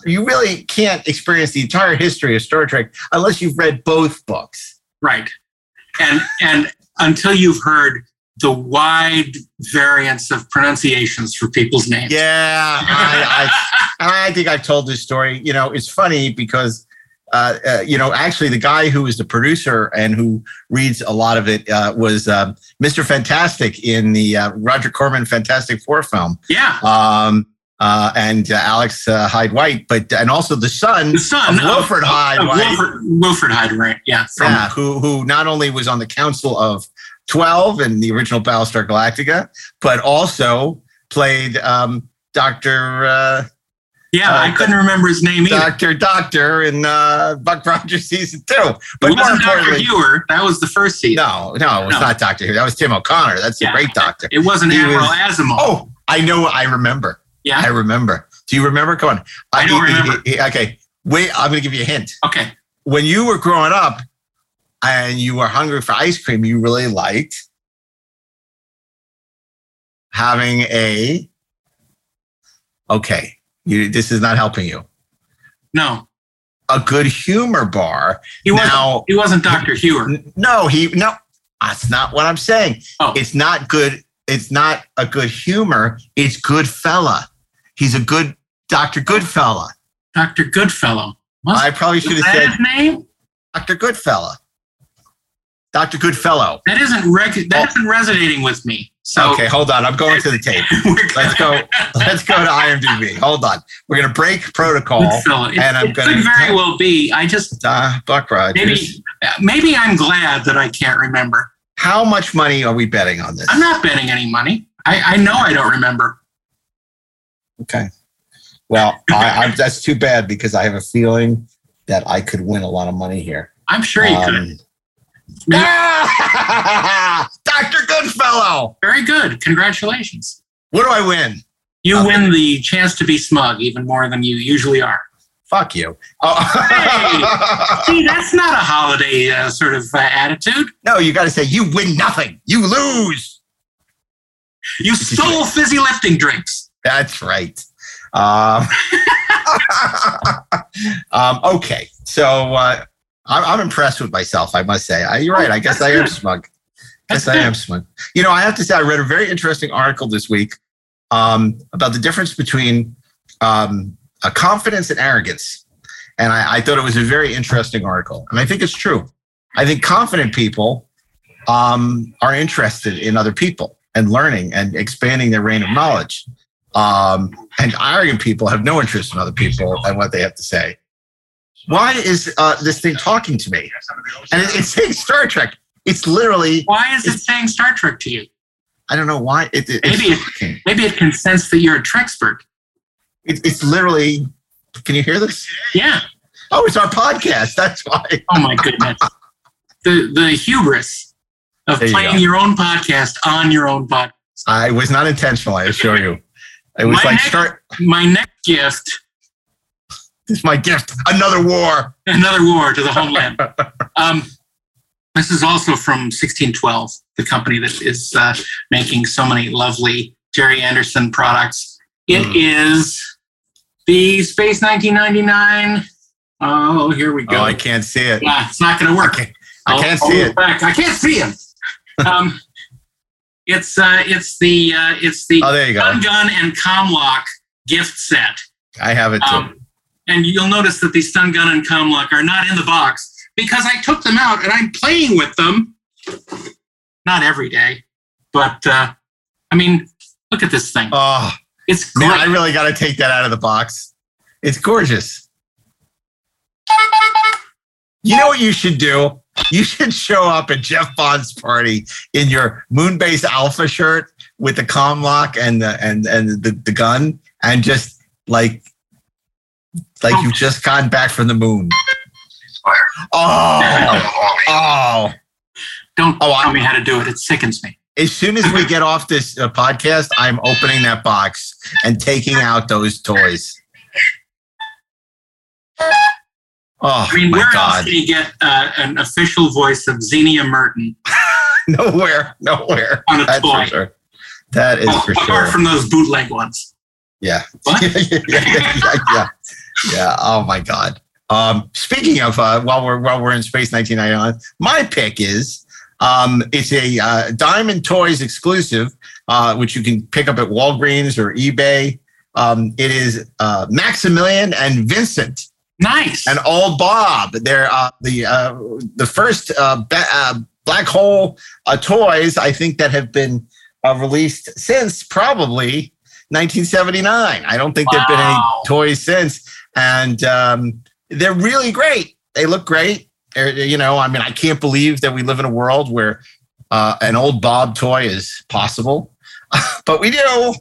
C: You really can't experience the entire history of Star Trek unless you've read both books.
A: Right. And and until you've heard the wide variance of pronunciations for people's names.
C: Yeah, I, I, I think I've told this story. You know, it's funny because, uh, uh, you know, actually the guy who is the producer and who reads a lot of it uh, was um, Mr. Fantastic in the uh, Roger Corman Fantastic Four film.
A: Yeah.
C: Um, uh, and uh, Alex uh, Hyde White, but and also the son,
A: The son
C: of Wilfred Hyde
A: of
C: White,
A: Wilfred, Wilfred Hyde, right? Yeah. From,
C: yeah, who who not only was on the Council of Twelve in the original Battlestar Galactica, but also played um, Doctor. Uh,
A: yeah,
C: Uh,
A: I couldn't remember his name either.
C: Doctor Doctor in uh, Buck Rogers season two. But more importantly,
A: Huer. That was the first season.
C: no, no, it was
A: No.
C: not Doctor Huer. That was Tim O'Connor. That's
A: Yeah.
C: the great Doctor.
A: It wasn't
C: He
A: Admiral
C: was-
A: Asimov.
C: Oh, I know. I remember.
A: Yeah.
C: I remember. Do you remember? Come on.
A: I don't remember.
C: Okay, wait. I'm going to give you a hint.
A: okay.
C: When you were growing up and you were hungry for ice cream, you really liked having a. Okay, you, this is not helping you.
A: No,
C: A good humor bar.
A: he wasn't.
C: Now-
A: he wasn't Dr.
C: Huer. No, he no. That's not what I'm saying.
A: Oh.
C: It's not good. It's not a good humor. It's good fella. He's a good Dr. Goodfella.
A: Dr. Goodfellow. Was,
C: I probably should have said
A: his name?
C: Dr. Goodfella. Dr. Goodfellow.
A: That isn't rec- that not resonating with me. So
C: Oh. Okay, hold on. I'm going to the tape. Let's go. Let's go to IMDb. Hold on. We're gonna break protocol.
A: It,
C: and I'm
A: it
C: gonna
A: could very well be. I just
C: uh, Buck Rogers.
A: maybe maybe I'm glad that I can't remember.
C: How much money are we betting on this?
A: I'm not betting any money. I, I know I don't remember.
C: Okay. Well, I, that's too bad because I have a feeling that I could win a lot of money here.
A: I'm sure you could.
C: Um, ah! Dr. Goodfellow.
A: Very good. Congratulations.
C: What do I win?
A: You
C: Okay.
A: win the chance to be smug even more than you usually are.
C: Fuck you. Oh.
A: See, that's not a holiday uh, sort of uh, attitude.
C: no, you got to say you win nothing. You lose.
A: You stole fizzy lifting drinks.
C: That's right. Um, um, okay, so uh, I'm, I'm impressed with myself. I must say, I, you're right. I guess I am smug. Yes, I am smug. You know, I have to say, I read a very interesting article this week um, about the difference between um, a confidence and arrogance. And I, I thought it was a very interesting article. And I think it's true. I think confident people um, are interested in other people and learning and expanding their range of knowledge. Um, and arrogant people have no interest in other people and what they have to say. Why is uh, this thing talking to me? And it, it's saying Star Trek. It's literally.
A: Why is it saying Star Trek to you?
C: I don't know why. It, it,
A: Maybe it, maybe it can sense that you're a Trekspert.
C: it, it's literally. Can you hear this?
A: Yeah.
C: Oh, it's our podcast. That's why.
A: Oh my goodness. the the hubris of
C: There
A: playing your own podcast on your own podcast.
C: I was not intentional. I assure you. It was
A: My
C: like
A: next-
C: start.
A: My next gift,
C: This is my gift. Another war.
A: another war to the homeland. Um, this is also from 1612, the company that is uh, making so many lovely Gerry Anderson products. It
C: Mm.
A: is the Space 1999. Oh, here we go.
C: Oh, I can't see it.
A: Yeah, it's not going to work.
C: I can't, I can't see it.
A: Back. I can't see him. Um, it's uh, it's the uh, it's the
C: Oh, there you go.
A: Gun Gun and Comlock gift set.
C: I have it too.
A: Um, and you'll notice that the stun gun and comlock are not in the box because I took them out and I'm playing with them. Not every day, but uh, I mean, look at this thing.
C: oh,
A: It's great.
C: man, I really got to take that out of the box. It's gorgeous. You know what you should do? You should show up at Jeff Bond's party in your Moonbase Alpha shirt with the com lock and the and and the, the gun and just like like you've just gotten back from the moon. Oh, oh.
A: Don't
C: Oh, I-
A: tell me how to do it. It sickens me.
C: As soon as we get off this uh, podcast, I'm opening that box and taking out those toys. Oh
A: I mean,
C: my
A: where else
C: God!
A: can you get uh, an official voice of Zienia Merton
C: Nowhere, nowhere.
A: on a
C: That's
A: toy?
C: for sure. That is for
A: apart
C: sure.
A: from those bootleg ones.
C: Yeah. Yeah, yeah, yeah, yeah. Yeah. Oh my God. Um, speaking of uh, while we're while we're in space 1999, my pick is um, it's a uh, Diamond Toys exclusive, uh, which you can pick up at Walgreens or eBay. Um, it is uh, Maximilian and Vincent
A: Nice.
C: and Old Bob. They're uh, the uh, the first uh, ba- uh, black hole uh, toys I think that have been uh, released since probably 1979. I don't think there've been any toys since, and um, they're really great. They look great. They're- you know, I mean, I can't believe that we live in a world where uh, an old Bob toy is possible, but we do.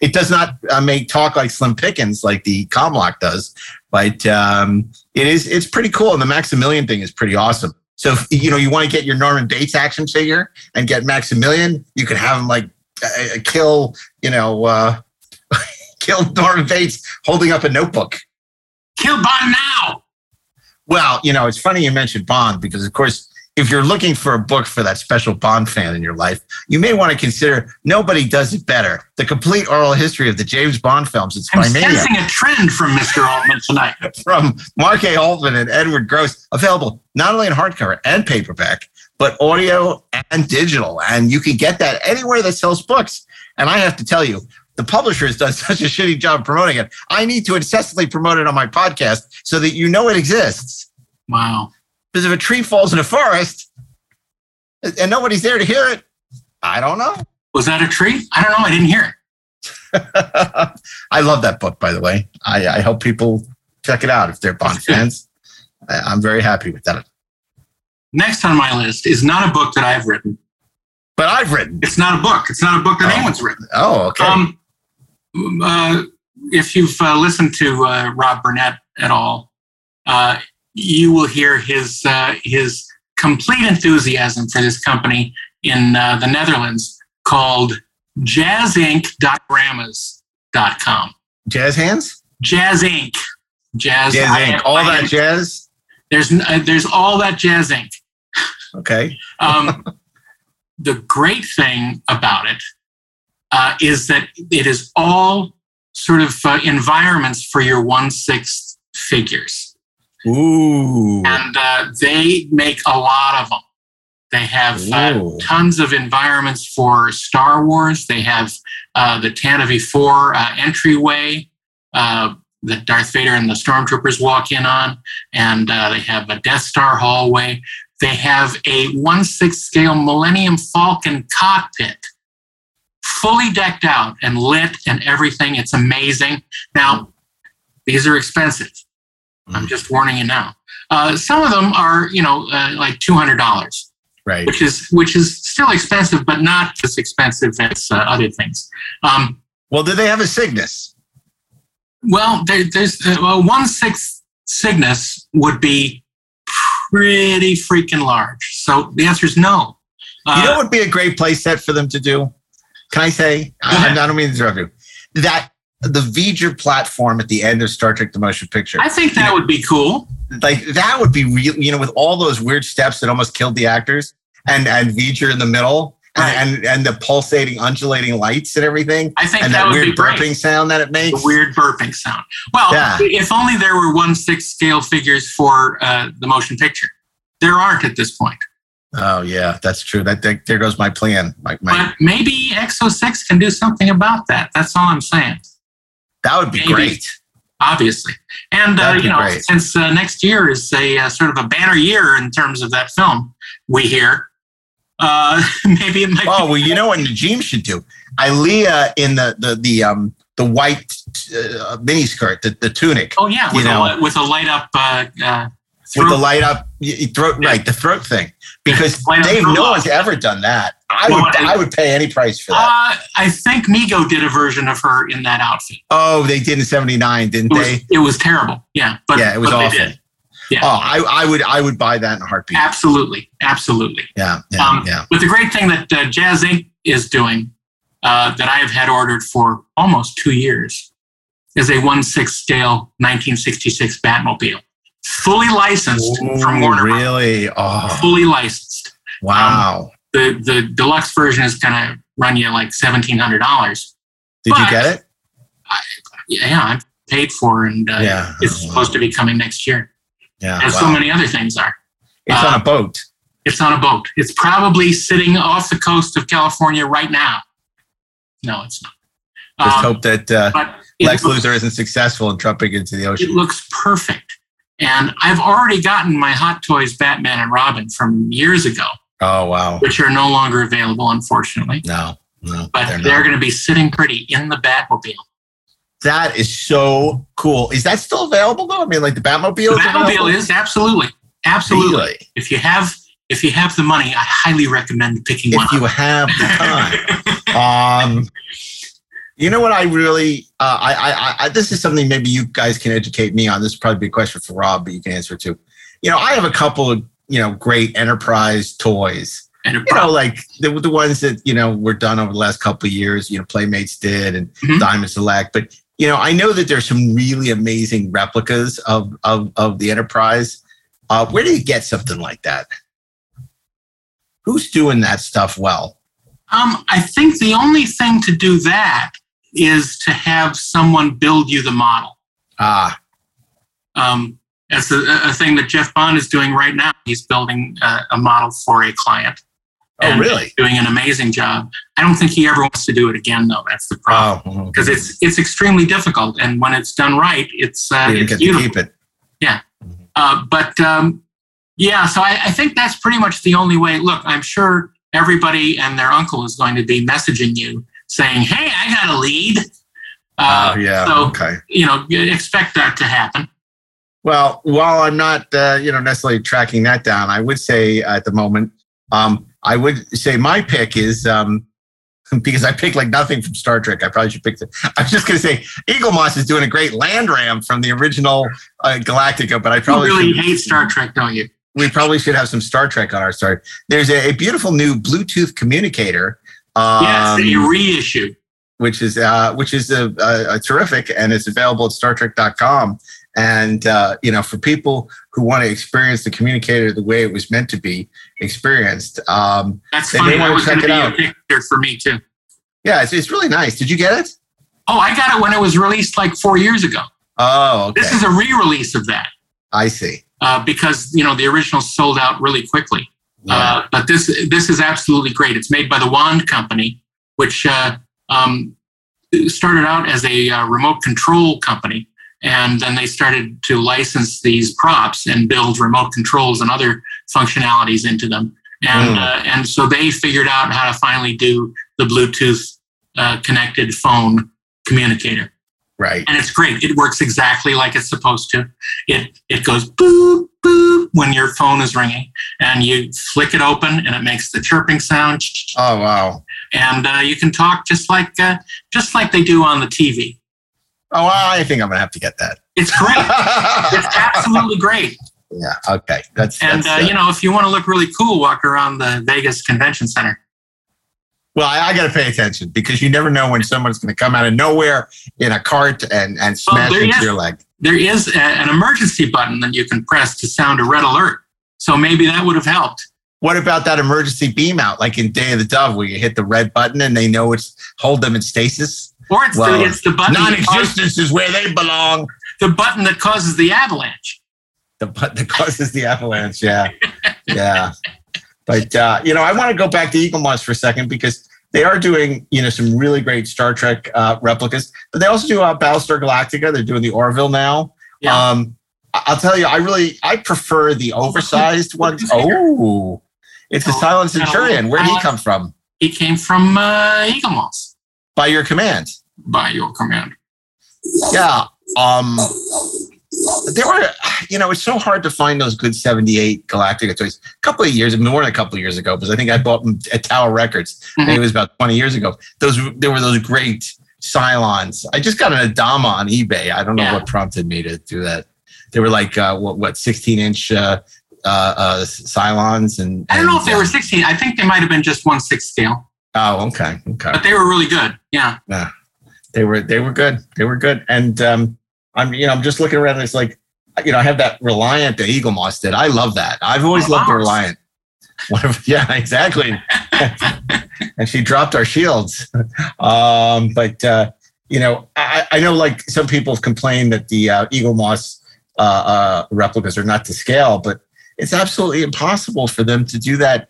C: It does not uh, make talk like Slim Pickens like the Comlock does, but um, it is it's pretty cool. And the Maximilian thing is pretty awesome. So if, you know you want to get your Norman Bates action figure and get Maximilian, you can have him like uh, kill you know uh, kill Norman Bates holding up a notebook.
A: Kill Bond now.
C: Well, you know, it's funny you mentioned Bond because, of course, if you're looking for a book for that special Bond fan in your life, you may want to consider Nobody Does It Better The Complete Oral History of the James Bond Films. It's
A: I'm
C: by
A: sensing a trend from Mr. Altman tonight.
C: from Mark A. Altman and Edward Gross, available not only in hardcover and paperback, but audio and digital. And you can get that anywhere that sells books. And I have to tell you, the publisher has done such a shitty job promoting it. I need to incessantly promote it on my podcast so that you know it exists.
A: Wow.
C: Because if a tree falls in a forest and nobody's there to hear it, I don't know.
A: Was that a tree? I don't know. I didn't hear it.
C: I love that book, by the way. I, I hope people check it out if they're Bond fans. I, I'm very happy with that.
A: Next on my list is not a book that I've written.
C: But I've written.
A: It's not a book. It's not a book that
C: Oh.
A: anyone's written.
C: Oh, okay.
A: Um, uh, if you've uh, listened to uh, Rob Burnett at all, uh, you will hear his uh, his complete enthusiasm for this company in uh, the Netherlands called jazzinc.grammas.com.
C: jazz hands?
A: Jazz Inc. Jazz,
C: Jazz Inc. All that jazz?
A: There's uh, there's all that Jazz Inc.
C: Okay.
A: Um, the great thing about it uh, is that it is all sort of uh, environments for your one sixth figures,
C: Ooh.
A: and uh, they make a lot of them. They have uh, tons of environments for Star Wars. They have uh, the Tantive 4 uh, entryway uh, that Darth Vader and the stormtroopers walk in on, and uh, they have a Death Star hallway. They have a 1 6 scale Millennium Falcon cockpit, fully decked out and lit and everything. It's amazing. Now, these are expensive. I'm just warning you now. Uh, some of them are, you know, uh, like two hundred dollars,
C: Right.
A: which is which is still expensive, but not as expensive as uh, other things. Um,
C: Well, do they have a Cygnus?
A: well, there, there's uh, well, one sixth Cygnus would be pretty freaking large. So the answer is no. Uh,
C: you know what would be a great play set for them to do? Can I say? I. I don't mean to interrupt you. That the V'ger platform at the end of Star Trek: The Motion Picture,
A: I think that would be cool.
C: like that would be real. You know, with all those weird steps that almost killed the actors, and and V'ger in the middle,
A: Right.
C: and, and and the pulsating, undulating lights and everything,
A: I think
C: and
A: that
C: that,
A: would
C: weird
A: be great.
C: burping sound that it makes.
A: The weird burping sound. Well,
C: Yeah.
A: if only there were one six scale figures for uh, the motion picture. There aren't at this point.
C: Oh yeah, that's true. That, that there goes my plan. My, my
A: But maybe Exo6 can do something about that. That's all I'm saying,
C: that would be
A: maybe.
C: great.
A: obviously. And, uh, you know,
C: great.
A: since uh, next year is a uh, sort of a banner year in terms of that film, we hear, uh, maybe it might
C: Oh well, you know what Najim should do? Ilia in the the the um the white uh, miniskirt, the, the tunic
A: Oh, yeah, with,
C: you
A: a,
C: know.
A: with a light up uh, uh,
C: with the light up throat,
A: Yeah.
C: right? The throat thing, because Dave, no
A: lock.
C: one's ever done that. I
A: Well,
C: would
A: I-
C: I would pay any price for that.
A: Uh, I think Mego did a version of her in that outfit.
C: oh, they did in '79, didn't
A: It was,
C: they?
A: it was terrible. Yeah, but
C: yeah, it was awful.
A: Yeah.
C: Oh, I, I would I would buy that in a heartbeat.
A: Absolutely, absolutely.
C: Yeah, yeah,
A: Um,
C: yeah.
A: But the great thing that uh, Jazz Inc. is doing, uh, that I have had ordered for almost two years, is a 1 6 scale 1966 Batmobile. Fully licensed from Warner
C: really? Oh,
A: Fully licensed.
C: wow.
A: The, the deluxe version is going to run you like $1,700.
C: Did you get it?
A: Yeah, I've paid for and uh,
C: Yeah.
A: it's supposed to be coming next year.
C: Yeah.
A: As
C: wow.
A: so many other things are.
C: it's
A: uh,
C: on a boat.
A: It's on a boat. It's probably sitting off the coast of California right now. No, it's not.
C: Just
A: Um,
C: hope that uh, Lex Luthor isn't successful in trumping into the ocean.
A: It looks perfect. And I've already gotten my Hot Toys Batman and Robin from years ago,
C: Oh wow.
A: which are no longer available, unfortunately.
C: No, no,
A: But
C: they're
A: they're, going to be sitting pretty in the Batmobile.
C: That is so cool. Is that still available though? I mean, like the Batmobile.
A: The Batmobile
C: available?
A: is absolutely, absolutely.
C: Really?
A: If you have, if you have the money, I highly recommend picking one
C: If you
A: up.
C: have the time. um, you know what? I really, uh, I, I, I, this is something maybe you guys can educate me on. This would probably be a question for Rob, but you can answer it too. You know, I have a couple of you know great enterprise toys.
A: And
C: You know, like the, the ones that you know were done over the last couple of years. You know, Playmates did and
A: Mhm.
C: Diamond Select, but you know, I know that there's some really amazing replicas of of of the Enterprise. Uh, where do you get something like that? Who's doing that stuff well?
A: um, I think the only thing to do that is to have someone build you the model.
C: Ah,
A: Um, that's a, a thing that Jeff Bond is doing right now. He's building a, a model for a client.
C: Oh,
A: and
C: really?
A: Doing an amazing job. I don't think he ever wants to do it again, though. That's the problem.
C: oh,
A: Because it's it's extremely difficult, and when it's done right, it's uh,
C: you
A: it's
C: get to
A: beautiful.
C: keep it.
A: Uh, but um, yeah, so I, I think that's pretty much the only way. Look, I'm sure everybody and their uncle is going to be messaging you saying, "Hey, I got a lead." Uh,
C: oh, yeah.
A: So
C: okay.
A: you know, expect that to happen.
C: Well, while I'm not, uh, you know, necessarily tracking that down, I would say at the moment, um, I would say my pick is um, because I picked like nothing from Star Trek. I probably should pick. The, I was just going to say Eaglemoss is doing a great land ram from the original uh, Galactica, but I
A: You
C: probably
A: really
C: should,
A: hate Star Trek, don't you?
C: we probably should have some Star Trek on our start. There's a, a beautiful new Bluetooth communicator. Um,
A: yes, a reissue.
C: which is uh, which is a, a, a terrific and it's available at StarTrek.com. And uh, you know, for people who want to experience the communicator the way it was meant to be experienced, um,
A: That's
C: They
A: funny. That was going
C: check
A: to
C: it
A: be
C: out.
A: a picture for me too.
C: yeah, it's, it's really nice. Did you get it?
A: Oh, I got it when it was released like four years ago.
C: Oh, okay.
A: This is a re-release of that
C: I see.
A: uh, because you know the original sold out really quickly. Uh, but this this is absolutely great. It's made by the Wand Company, which uh, um, started out as a uh, remote control company, and then they started to license these props and build remote controls and other functionalities into them. And
C: Mm.
A: uh, and so they figured out how to finally do the Bluetooth uh, connected phone communicator
C: Right.
A: and it's great. It works exactly like it's supposed to. It it goes boop boop when your phone is ringing, and you flick it open, and it makes the chirping sound.
C: Oh wow.
A: And uh, you can talk just like uh, just like they do on the TV.
C: Oh, I think I'm gonna have to get that.
A: It's great. it's absolutely great.
C: Yeah. Okay. That's
A: And
C: that's,
A: uh, you know, if you want to look really cool, walk around the Vegas Convention Center.
C: Well, I, I got to pay attention because you never know when someone's going to come out of nowhere in a cart and and smash
A: there
C: into
A: is-
C: your leg.
A: There is a, an emergency button that you can press to sound a red alert. So maybe that would have helped.
C: What about that emergency beam out, like in Day of the Dove, where you hit the red button and they know it's hold them in stasis?
A: Or it's
C: Well,
A: the it's the button that
C: Non-existence is where they belong.
A: the button that causes the avalanche.
C: The button that causes the avalanche. Yeah, yeah. But uh, you know, I want to go back to Eaglemoss for a second because they are doing you know some really great Star Trek uh, replicas, but they also do uh, Battlestar Galactica. They're doing the Orville now.
A: Yeah.
C: Um, I'll tell you, I really I prefer the oversized ones. Oh, it's the
A: Oh, Cylon
C: Centurion. Where did he come from?
A: He came from uh, Eaglemoss
C: By your command.
A: by your command.
C: Yeah. Um, there were, you know, it's so hard to find those good 78 Galactica toys. A couple of years, more than a couple of years ago, because I think I bought them at Tower Records. I think it was about 20 years ago. Those, there were those great Cylons. I just got an Adama on eBay. I don't know
A: Yeah.
C: what prompted me to do that. They were like, uh, what, what, 16 inch uh, uh, uh, Cylons. And,
A: I don't know if they
C: uh,
A: were 16. I think they might have been just one sixth scale,
C: Oh, okay. Okay.
A: but they were really good. Yeah.
C: Yeah, they were they were good. They were good. And um, I'm you know I'm just looking around. And it's like you know I have that Reliant that Eaglemoss did. I love that. I've always
A: Oh,
C: loved the
A: ours.
C: Reliant. One of, yeah, exactly. and she dropped our shields. Um, but uh, you know I, I know like some people have complained that the uh, Eaglemoss uh, uh, replicas are not to scale, but it's absolutely impossible for them to do that.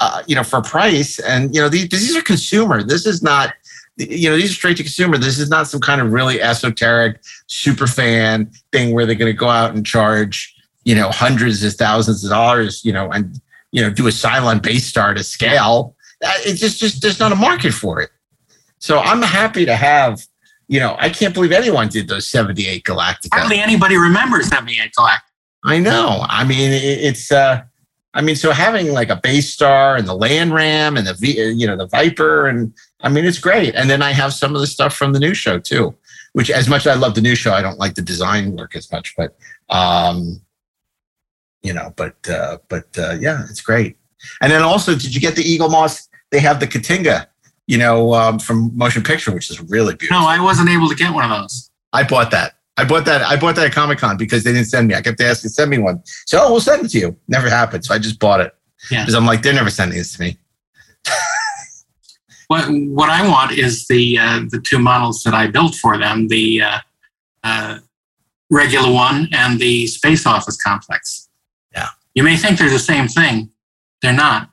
C: Uh, you know, for price, and you know these these are consumer. This is not you know, these are straight to consumer. This is not some kind of really esoteric super fan thing where they're going to go out and charge, you know, hundreds of thousands of dollars, you know, and, you know, do a Cylon base star to scale. It's just, just, there's not a market for it. So I'm happy to have, you know, I can't believe anyone did those 78 Galactica.
A: Hardly anybody remembers 78 Galactic.
C: I know. I mean, it's, uh, I mean, so having like a base star and the land ram and the, v, you know, the Viper and I mean, it's great. And then I have some of the stuff from the new show too, which as much as I love the new show, I don't like the design work as much, but, um, you know, but, uh, but, uh, yeah, it's great. And then also, did you get the Eaglemoss? They have the K't'inga, you know, um, from Motion Picture, which is really beautiful.
A: No, I wasn't able to get one of those.
C: I bought that. I bought that. I bought that at Comic Con because they didn't send me. I kept asking, send me one. So, oh, we'll send it to you. Never happened. So I just bought it
A: Yeah.
C: because I'm like, they're never sending this to me.
A: What what I want is the uh, the two models that I built for them, the uh, uh, regular one and the Space Office Complex.
C: Yeah.
A: You may think they're the same thing. They're not.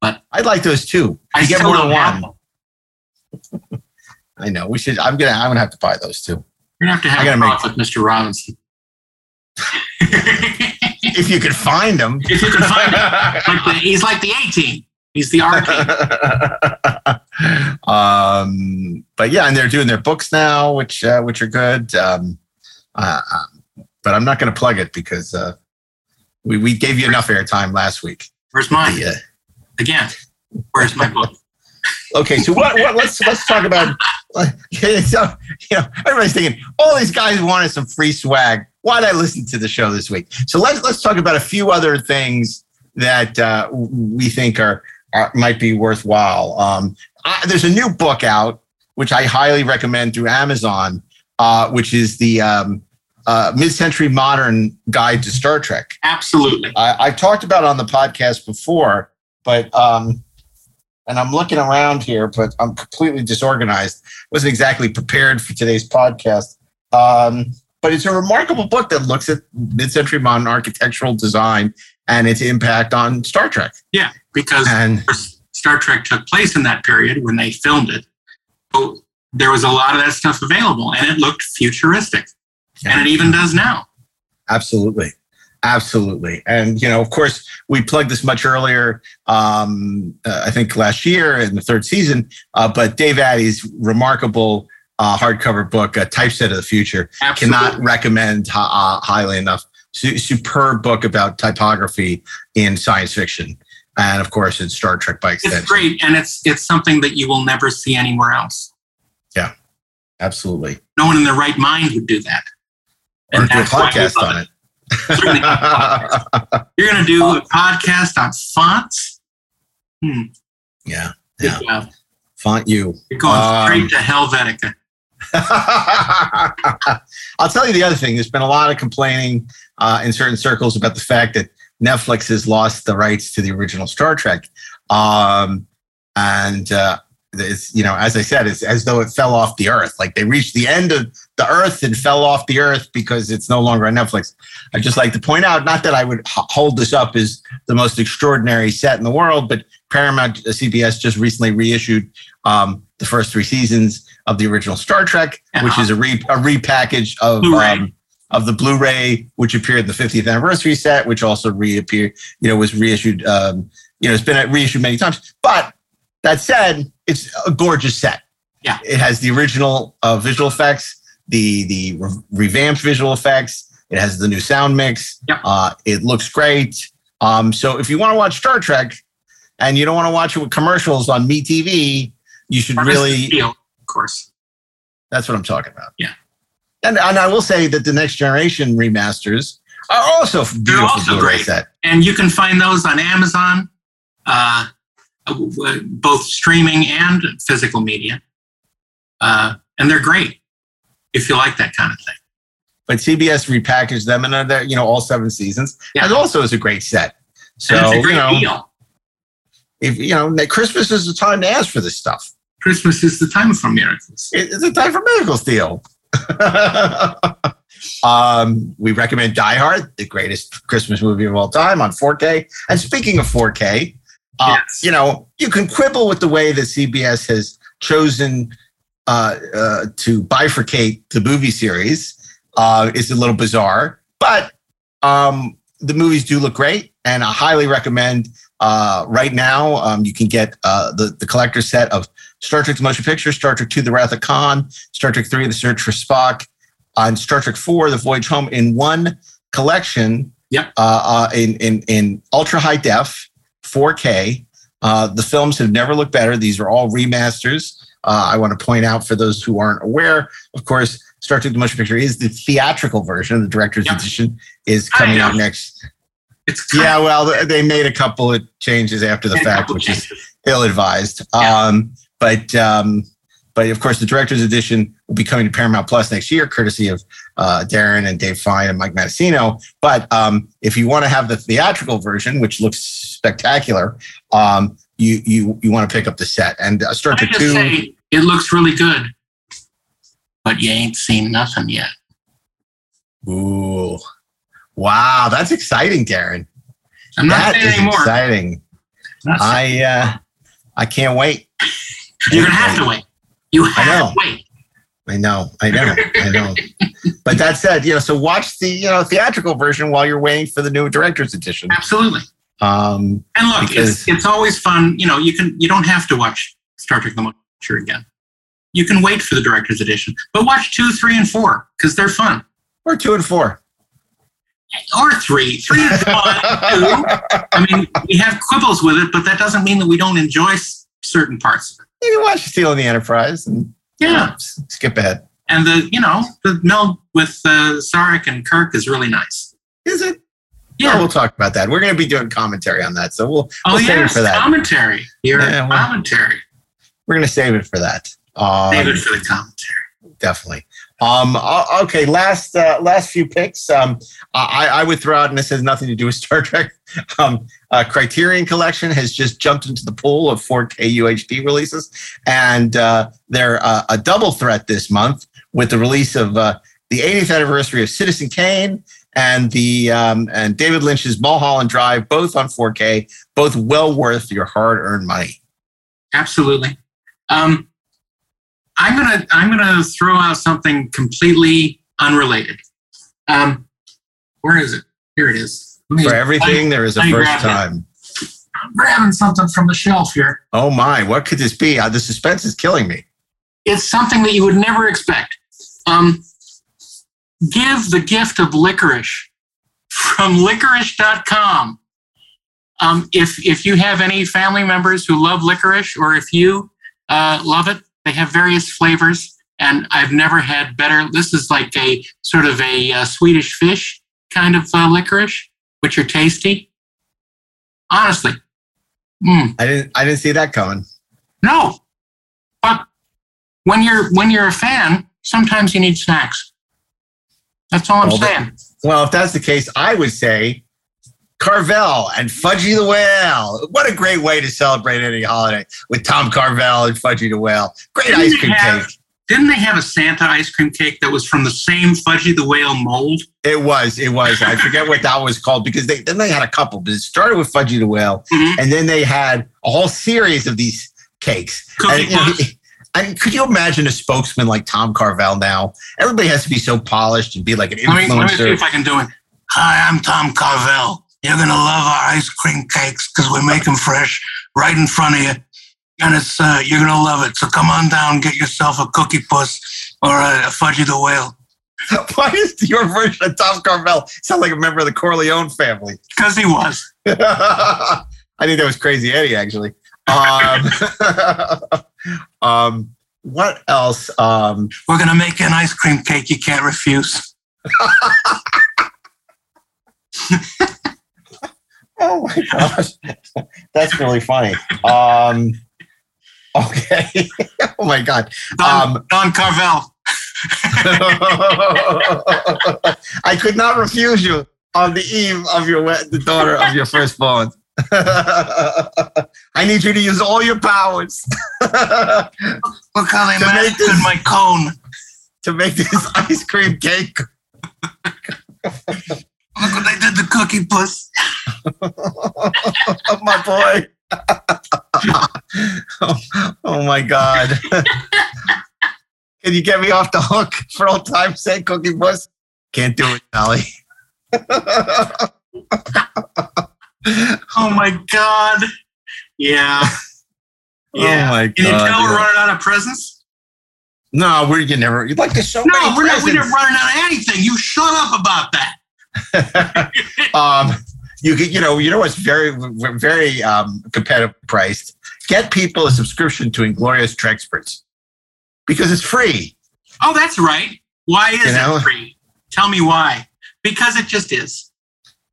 C: But I'd like those too.
A: I
C: get more than one. I know. We should. I'm gonna. I'm gonna have to buy those too.
A: You're gonna have to have a
C: make-
A: talk with Mr. Robinson.
C: If you could find him.
A: if you could find him, like the, he's like the A team. He's the R
C: um, but yeah, and they're doing their books now, which uh, which are good. Um, uh, um, but I'm not going to plug it because uh, we we gave you enough airtime last week.
A: Where's mine?
C: The, uh,
A: Again, where's my book?
C: Okay, so what, what let's let's talk about so, you know everybody's thinking all these guys wanted some free swag. Why'd I listen to the show this week? So let's let's talk about a few other things that uh, we think are, are might be worthwhile. Um, I, there's a new book out which I highly recommend through Amazon, uh, which is the um, uh, mid-century modern guide to Star Trek.
A: Absolutely.
C: I, I've talked about it on the podcast before, but um, and I'm looking around here, but I'm completely disorganized. wasn't exactly prepared for today's podcast. Um, but it's a remarkable book that looks at mid-century modern architectural design and its impact on Star Trek.
A: Yeah, because
C: And
A: Star Trek took place in that period when they filmed it. So there was a lot of that stuff available, and it looked futuristic, and it even does now.
C: Absolutely. Absolutely. And, you know, of course, we plugged this much earlier, um, uh, I think last year in the third season, uh, but Dave Addey's remarkable uh, hardcover book, uh, Typeset of the Future,
A: Absolutely.
C: cannot recommend uh, highly enough. Su- superb book about typography in science fiction. And of course, it's Star Trek by extension.
A: It's great, and it's it's something that you will never see anywhere else.
C: Yeah, absolutely.
A: No one in their right mind would do that.
C: Or
A: And
C: do a
A: that's why we
C: podcast on it.
A: Certainly not a podcast. You're going to do a podcast on fonts? Hmm.
C: yeah.
A: Good
C: Yeah.
A: job.
C: Font you.
A: You're going
C: Um,
A: straight to Helvetica.
C: I'll tell you the other thing. There's been a lot of complaining uh, in certain circles about the fact that Netflix has lost the rights to the original Star Trek, um, and uh, it's you know, as I said, it's as though it fell off the earth. Like they reached the end of the earth and fell off the earth because it's no longer on Netflix. I'd just like to point out, not that I would hold this up as the most extraordinary set in the world, but Paramount uh, CBS just recently reissued um, the first three seasons of the original Star Trek, which is a, re- a repackage of um, of the Blu-ray, which appeared in the 50th anniversary set, which also reappeared, you know, was reissued. Um, you know, it's been reissued many times. But that said, it's a gorgeous set.
A: Yeah.
C: it has the original uh, visual effects, the the re- revamped visual effects. It has the new sound mix.
A: Yep.
C: Uh, it looks great. Um, so if you want to watch Star Trek and you don't want to watch it with commercials on MeTV, you should really.
A: Of course.
C: That's what I'm talking about.
A: Yeah.
C: And and I will say that the next generation remasters are also beautiful
A: also
C: Blu-ray
A: great.
C: set.
A: And you can find those on Amazon, uh, both streaming and physical media. Uh, and they're great if you like that kind of thing.
C: But CBS repackaged them and they're, you know all seven seasons.
A: Yeah.
C: And also is a great set. So
A: and it's a great
C: you know,
A: deal.
C: if you know, Christmas is the time to ask for this stuff.
A: Christmas is the time for miracles.
C: It's a time for miracles deal. um, we recommend Die Hard, the greatest Christmas movie of all time, on 4K. And speaking of 4K, uh,
A: Yes.
C: you know, you can quibble with the way that CBS has chosen uh, uh, to bifurcate the movie series. Uh, it's a little bizarre, but um, the movies do look great, and I highly recommend. Uh, right now, um, you can get uh, the the collector set of Star Trek: The Motion Picture, Star Trek II: The Wrath of Khan, Star Trek III: The Search for Spock, and Star Trek IV: The Voyage Home in one collection.
A: Yep.
C: Uh, uh, in in in ultra high def, 4K. Uh, the films have never looked better. These are all remasters. Uh, I want to point out for those who aren't aware, of course, Star Trek: The Motion Picture is the theatrical version. The director's edition is coming out next.
A: It's
C: Yeah, well, they made a couple of changes after the fact, which is ill-advised.
A: Yeah.
C: Um, but um, but of course, the director's edition will be coming to Paramount Plus next year, courtesy of uh, Darren and Dave Fein and Mike Matessino. But um, if you want to have the theatrical version, which looks spectacular, um, you you you want to pick up the set and uh, Star
A: Let me
C: Trek
A: just
C: Two.
A: say, it looks really good, but you ain't seen nothing yet.
C: Ooh, wow, that's exciting, Darren.
A: I'm not saying anymore.
C: exciting.
A: Not saying-
C: I uh, I can't wait.
A: You're gonna have to wait. You have
C: know.
A: to wait.
C: I know, I know, I know. But that said, you know, so watch the you know theatrical version while you're waiting for the new director's edition.
A: Absolutely.
C: Um,
A: And look, it's it's always fun. You know, you can you don't have to watch Star Trek: The Motion Picture again. You can wait for the director's edition, but watch two, three, and four because they're fun.
C: or two and four.
A: Or three, three is fun. two. I mean, we have quibbles with it, but that doesn't mean that we don't enjoy s- certain parts of it.
C: Can watch Steal the Enterprise and
A: Yeah,
C: skip ahead.
A: and the you know the meld with uh, Sarek and Kirk is really nice.
C: Is it?
A: Yeah.
C: Oh, we'll talk about that. We're going to be doing commentary on that, so we'll,
A: oh
C: we'll save it for that.
A: commentary. Your
C: Yeah, well-
A: commentary.
C: We're going to save it for that. Um,
A: Save it for the commentary.
C: definitely. Um, okay, last uh, last few picks. Um, I, I would throw out, and this has nothing to do with Star Trek. Um, uh, Criterion Collection has just jumped into the pool of 4K UHD releases, and uh, they're uh, a double threat this month with the release of uh, the 80th anniversary of Citizen Kane and the um, and David Lynch's Mulholland Drive, both on 4K, both well worth your hard-earned money.
A: Absolutely. Um, I'm gonna I'm gonna throw out something completely unrelated. Um, where is it? Here it is. Me-
C: For everything, there is a
A: I
C: first
A: grabbed it.
C: time.
A: I'm grabbing something from the shelf here.
C: Oh my, what could this be? Uh, the suspense is killing me.
A: It's something that you would never expect. Um, give the gift of licorice from licorice.com. Um, if, if you have any family members who love licorice or if you uh, love it, they have various flavors. And I've never had better. This is like a sort of a uh, Swedish fish kind of uh, licorice, which are tasty. Honestly, mm,
C: I didn't I didn't see that coming.
A: no. But when you're when you're a fan, sometimes you need snacks. That's all I'm
C: Well,
A: saying.
C: Well, if that's the case, I would say Carvel and Fudgy the Whale. What a great way to celebrate any holiday with Tom Carvel and Fudgy the Whale. Great
A: Didn't
C: ice cream
A: have-
C: cake.
A: Didn't they have a Santa ice cream cake that was from the same Fudgy the Whale mold?
C: It was, it was. I forget what that was called because they then they had a couple, but it started with Fudgy the Whale,
A: Mhm.
C: and then they had a whole series of these cakes.
A: Cookie
C: And,
A: Puffs.
C: and could you imagine a spokesman like Tom Carvel now? Everybody has to be so polished and be like an
A: Let me, let me see if I can do it. Hi, I'm Tom Carvel. You're going to love our ice cream cakes because we make them fresh right in front of you. And it's uh, you're going to love it. So come on down, get yourself a cookie puss or a, a Fudgy the Whale.
C: Why does your version of Tom Carvel sound like a member of the Corleone family?
A: Because he was.
C: I think that was Crazy Eddie, actually. Um, um, what else? Um,
A: We're going to make an ice cream cake you can't refuse.
C: oh my gosh, that's really funny. Um, okay. oh my god.
A: Don,
C: Um,
A: Don Carvel.
C: I could not refuse you on the eve of your the daughter of your firstborn. I need you to use all your powers
A: Look how they
C: To make this-
A: my cone.
C: to make this ice cream cake.
A: Look what they did to Cookie Puss.
C: oh my boy. oh, oh my god. Can you get me off the hook for all time's sake, Cookie Puss? Can't do it, Sally.
A: Oh my God. Yeah. Yeah.
C: Oh my
A: Can you
C: god.
A: tell we're running out of presents?
C: No, we're you never. You'd like to show
A: No,
C: many
A: we're not. We're not running out of anything. You shut up about that.
C: um, you could, you know, you know what's very, very um, competitive priced. Get people a subscription to Inglorious Treksperts because it's free.
A: Oh, that's right. Why is
C: You know?
A: it free? Tell me why. Because it just is.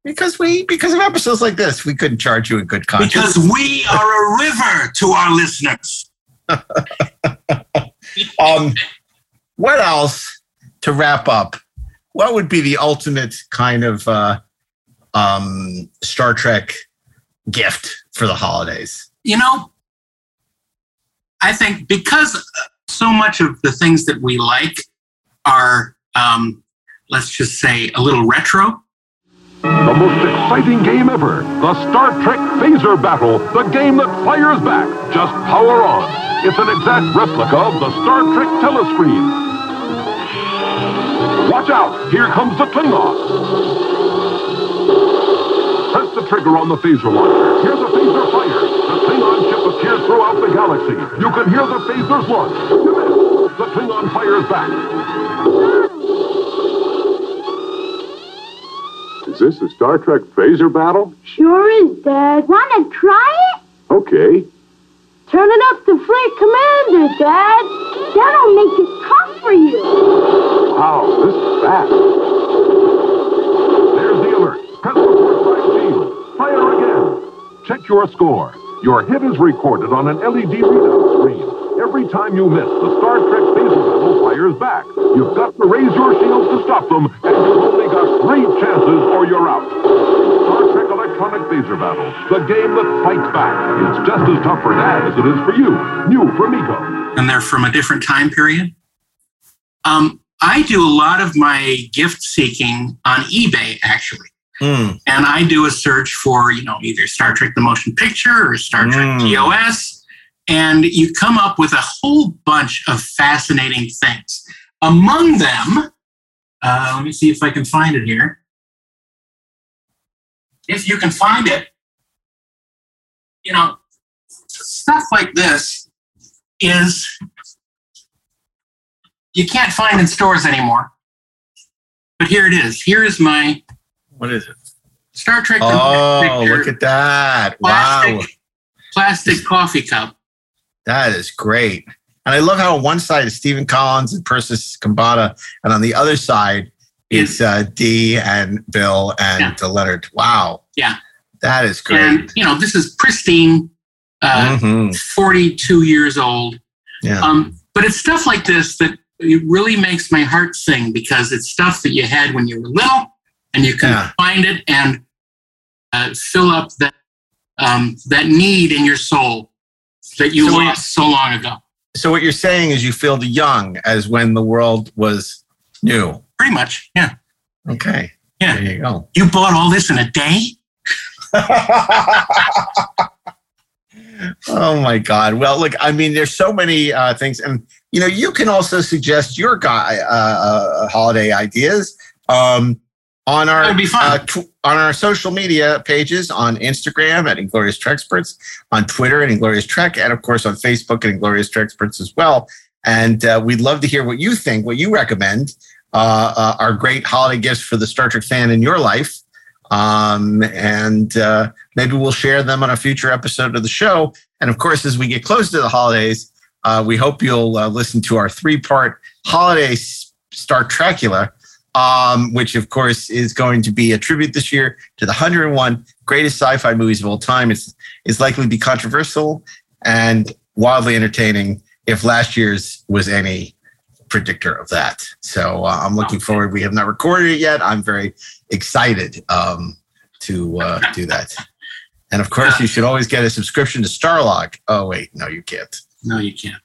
C: Because we, because of episodes like this, we couldn't charge you in good conscience.
A: Because we are a river to our listeners.
C: um, what else to wrap up? What would be the ultimate kind of uh, um, Star Trek gift for the holidays?
A: You know, I think because so much of the things that we like are, um, let's just say, a little retro.
E: The most exciting game ever. The Star Trek Phaser Battle. The game that fires back. Just power on. It's an exact replica of the Star Trek telescreen. Watch out. Here comes the Klingon. Press the trigger on the phaser launcher. Hear the phaser fire. The Klingon ship appears throughout the galaxy. You can hear the phasers launch. The Klingon fires back. Is this a Star Trek phaser battle?
G: Sure is, Dad. Wanna try it?
E: Okay.
G: Turn it up to Fleet Commander, Dad. That'll make it tough for you.
E: Wow, this is fast. There's the alert. Press the force drive shield. Fire again. Check your score. Your hit is recorded on an LED readout screen. Every time you miss, the Star Trek phaser battle fires back. You've got to raise your shields to stop them, and you've only got three chances or you're out. Star Trek Electronic Phaser Battle, the game that fights back. It's just as tough for Dad as it is for you. New from Mego.
A: and they're from a different time period. Um, I do a lot of my gift seeking on eBay, actually.
C: Mm.
A: And I do a search for, you know, either Star Trek the Motion Picture or Star Trek
C: Mm.
A: TOS. And you come up with a whole bunch of fascinating things. Among them, uh, let me see if I can find it here. If you can find it, you know, stuff like this is you can't find in stores anymore. But here it is. Here is my
C: What is it?
A: Star Trek.
C: Oh,
A: Picture
C: look at that. Wow.
A: plastic, plastic coffee cup.
C: That is great. And I love how on one side is Stephen Collins and Persis Khambatta, and on the other side it's uh, Dee and Bill and uh, Leonard. Wow.
A: Yeah.
C: That is great.
A: And you know, this is pristine, uh,
C: Mhm.
A: 42 years old.
C: Yeah.
A: Um, but it's stuff like this that it really makes my heart sing because it's stuff that you had when you were little, and you can
C: Yeah.
A: find it and uh, fill up that um, that need in your soul that you
C: So-
A: lost so long ago.
C: So what you're saying is you feel the young as when the world was new.
A: Pretty much, yeah.
C: Okay.
A: Yeah.
C: There you go.
A: You bought all this in a day?
C: Oh my God. Well, look, I mean, there's so many uh, things, and you know, you can also suggest your guy uh, uh, holiday ideas um, on our. Uh, tw- on our social media pages on Instagram at Inglorious Treksperts, on Twitter at Inglorious Trek, and of course on Facebook at Inglorious Treksperts as well. And uh, we'd love to hear what you think, what you recommend uh, uh, are great holiday gifts for the Star Trek fan in your life. Um, and uh, maybe we'll share them on a future episode of the show. And of course, as we get close to the holidays, uh, we hope you'll uh, listen to our three part holiday Star Trekula, um, which of course is going to be a tribute this year to the 101 greatest sci fi movies of all time. It's, it's likely to be controversial and wildly entertaining if last year's was any predictor of that. So uh, I'm looking forward. We have not recorded it yet. I'm very excited um, to uh, do that. And of course, you should always get a subscription to Starlog. Oh wait, no, you can't.
A: No, you can't.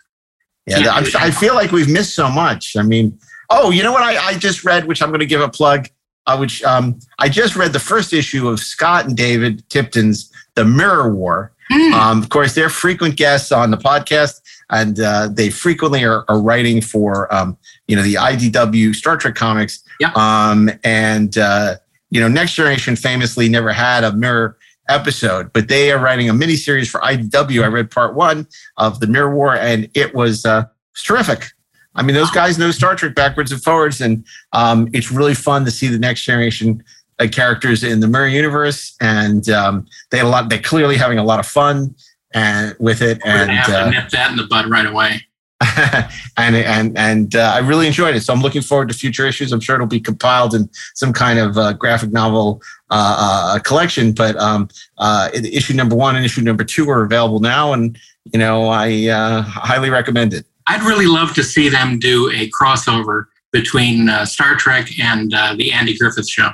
C: Yeah, I'm, I feel like we've missed so much. I mean, oh, you know what? I, I just read, which I'm going to give a plug. Uh, which um, I just read the first issue of Scott and David Tipton's The Mirror War. Um, of course, they're frequent guests on the podcast, and uh, they frequently are, are writing for um, you know the IDW Star Trek comics. Um, and uh, you know, Next Generation famously never had a mirror episode, but they are writing a miniseries for IDW. I read part one of the Mirror War, and it was uh, terrific. I mean, those guys know Star Trek backwards and forwards, and um, it's really fun to see the Next Generation uh, characters in the Mirror universe, and um, they had a lot. They clearly having a lot of fun and with it,
A: We're
C: and
A: have
C: uh,
A: to nip that in the bud right away.
C: and and and uh, I really enjoyed it. So I'm looking forward to future issues. I'm sure it'll be compiled in some kind of uh, graphic novel uh, uh, collection. But um, uh, issue number one and issue number two are available now, and you know I uh, highly recommend it.
A: I'd really love to see them do a crossover between uh, Star Trek and uh, the Andy Griffith Show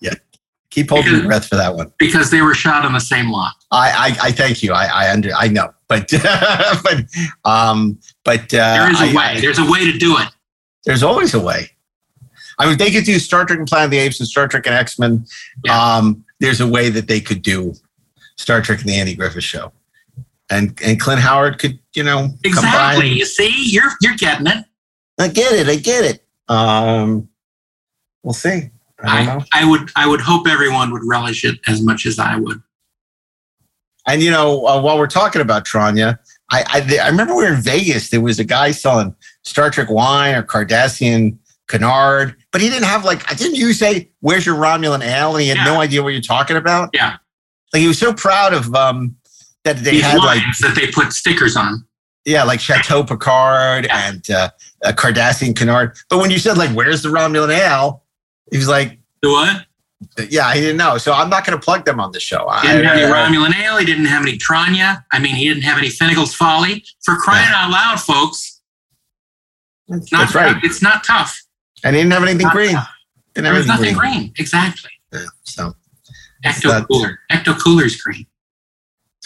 C: Yeah, keep holding your breath for that one.
A: because they were shot on the same lot.
C: I I, I thank you. I I under I know, but but um but uh,
A: There is a
C: I-
A: way. There's a way to do it.
C: There's always a way. I mean, they could do Star Trek and Planet of the Apes and Star Trek and X Men. Um, there's a way that they could do Star Trek and the Andy Griffith Show, and and Clint Howard could, you know,
A: Exactly.
C: combine.
A: You see, you're you're getting it.
C: I get it. I get it. Um, we'll see. I don't.
A: I would I would hope everyone would relish it as much as I would.
C: And you know, uh, while we're talking about Tranya, I, I I remember we were in Vegas. There was a guy selling Star Trek wine or Cardassian kanar, but he didn't have like. Didn't you say, "Where's your Romulan ale?" And he had no idea what you're talking about.
A: Yeah.
C: Like he was so proud of um that they
A: These
C: had like
A: that they put stickers on.
C: yeah like Chateau Picard and uh, a Cardassian kanar. But when you said like, "Where's the Romulan ale?" He was like,
A: "The what?"
C: Yeah, he didn't know. So I'm not going to plug them on the show.
A: He didn't have any Romulan ale. He didn't have any Tranya. I mean, he didn't have any Finnegan's Folly. For crying out loud, folks. It's not
C: That's right.
A: It's not tough.
C: and he didn't have anything green.
A: tough.
C: Didn't
A: There was nothing green. Exactly.
C: Yeah, so
A: Ecto cooler. Ecto cooler's green.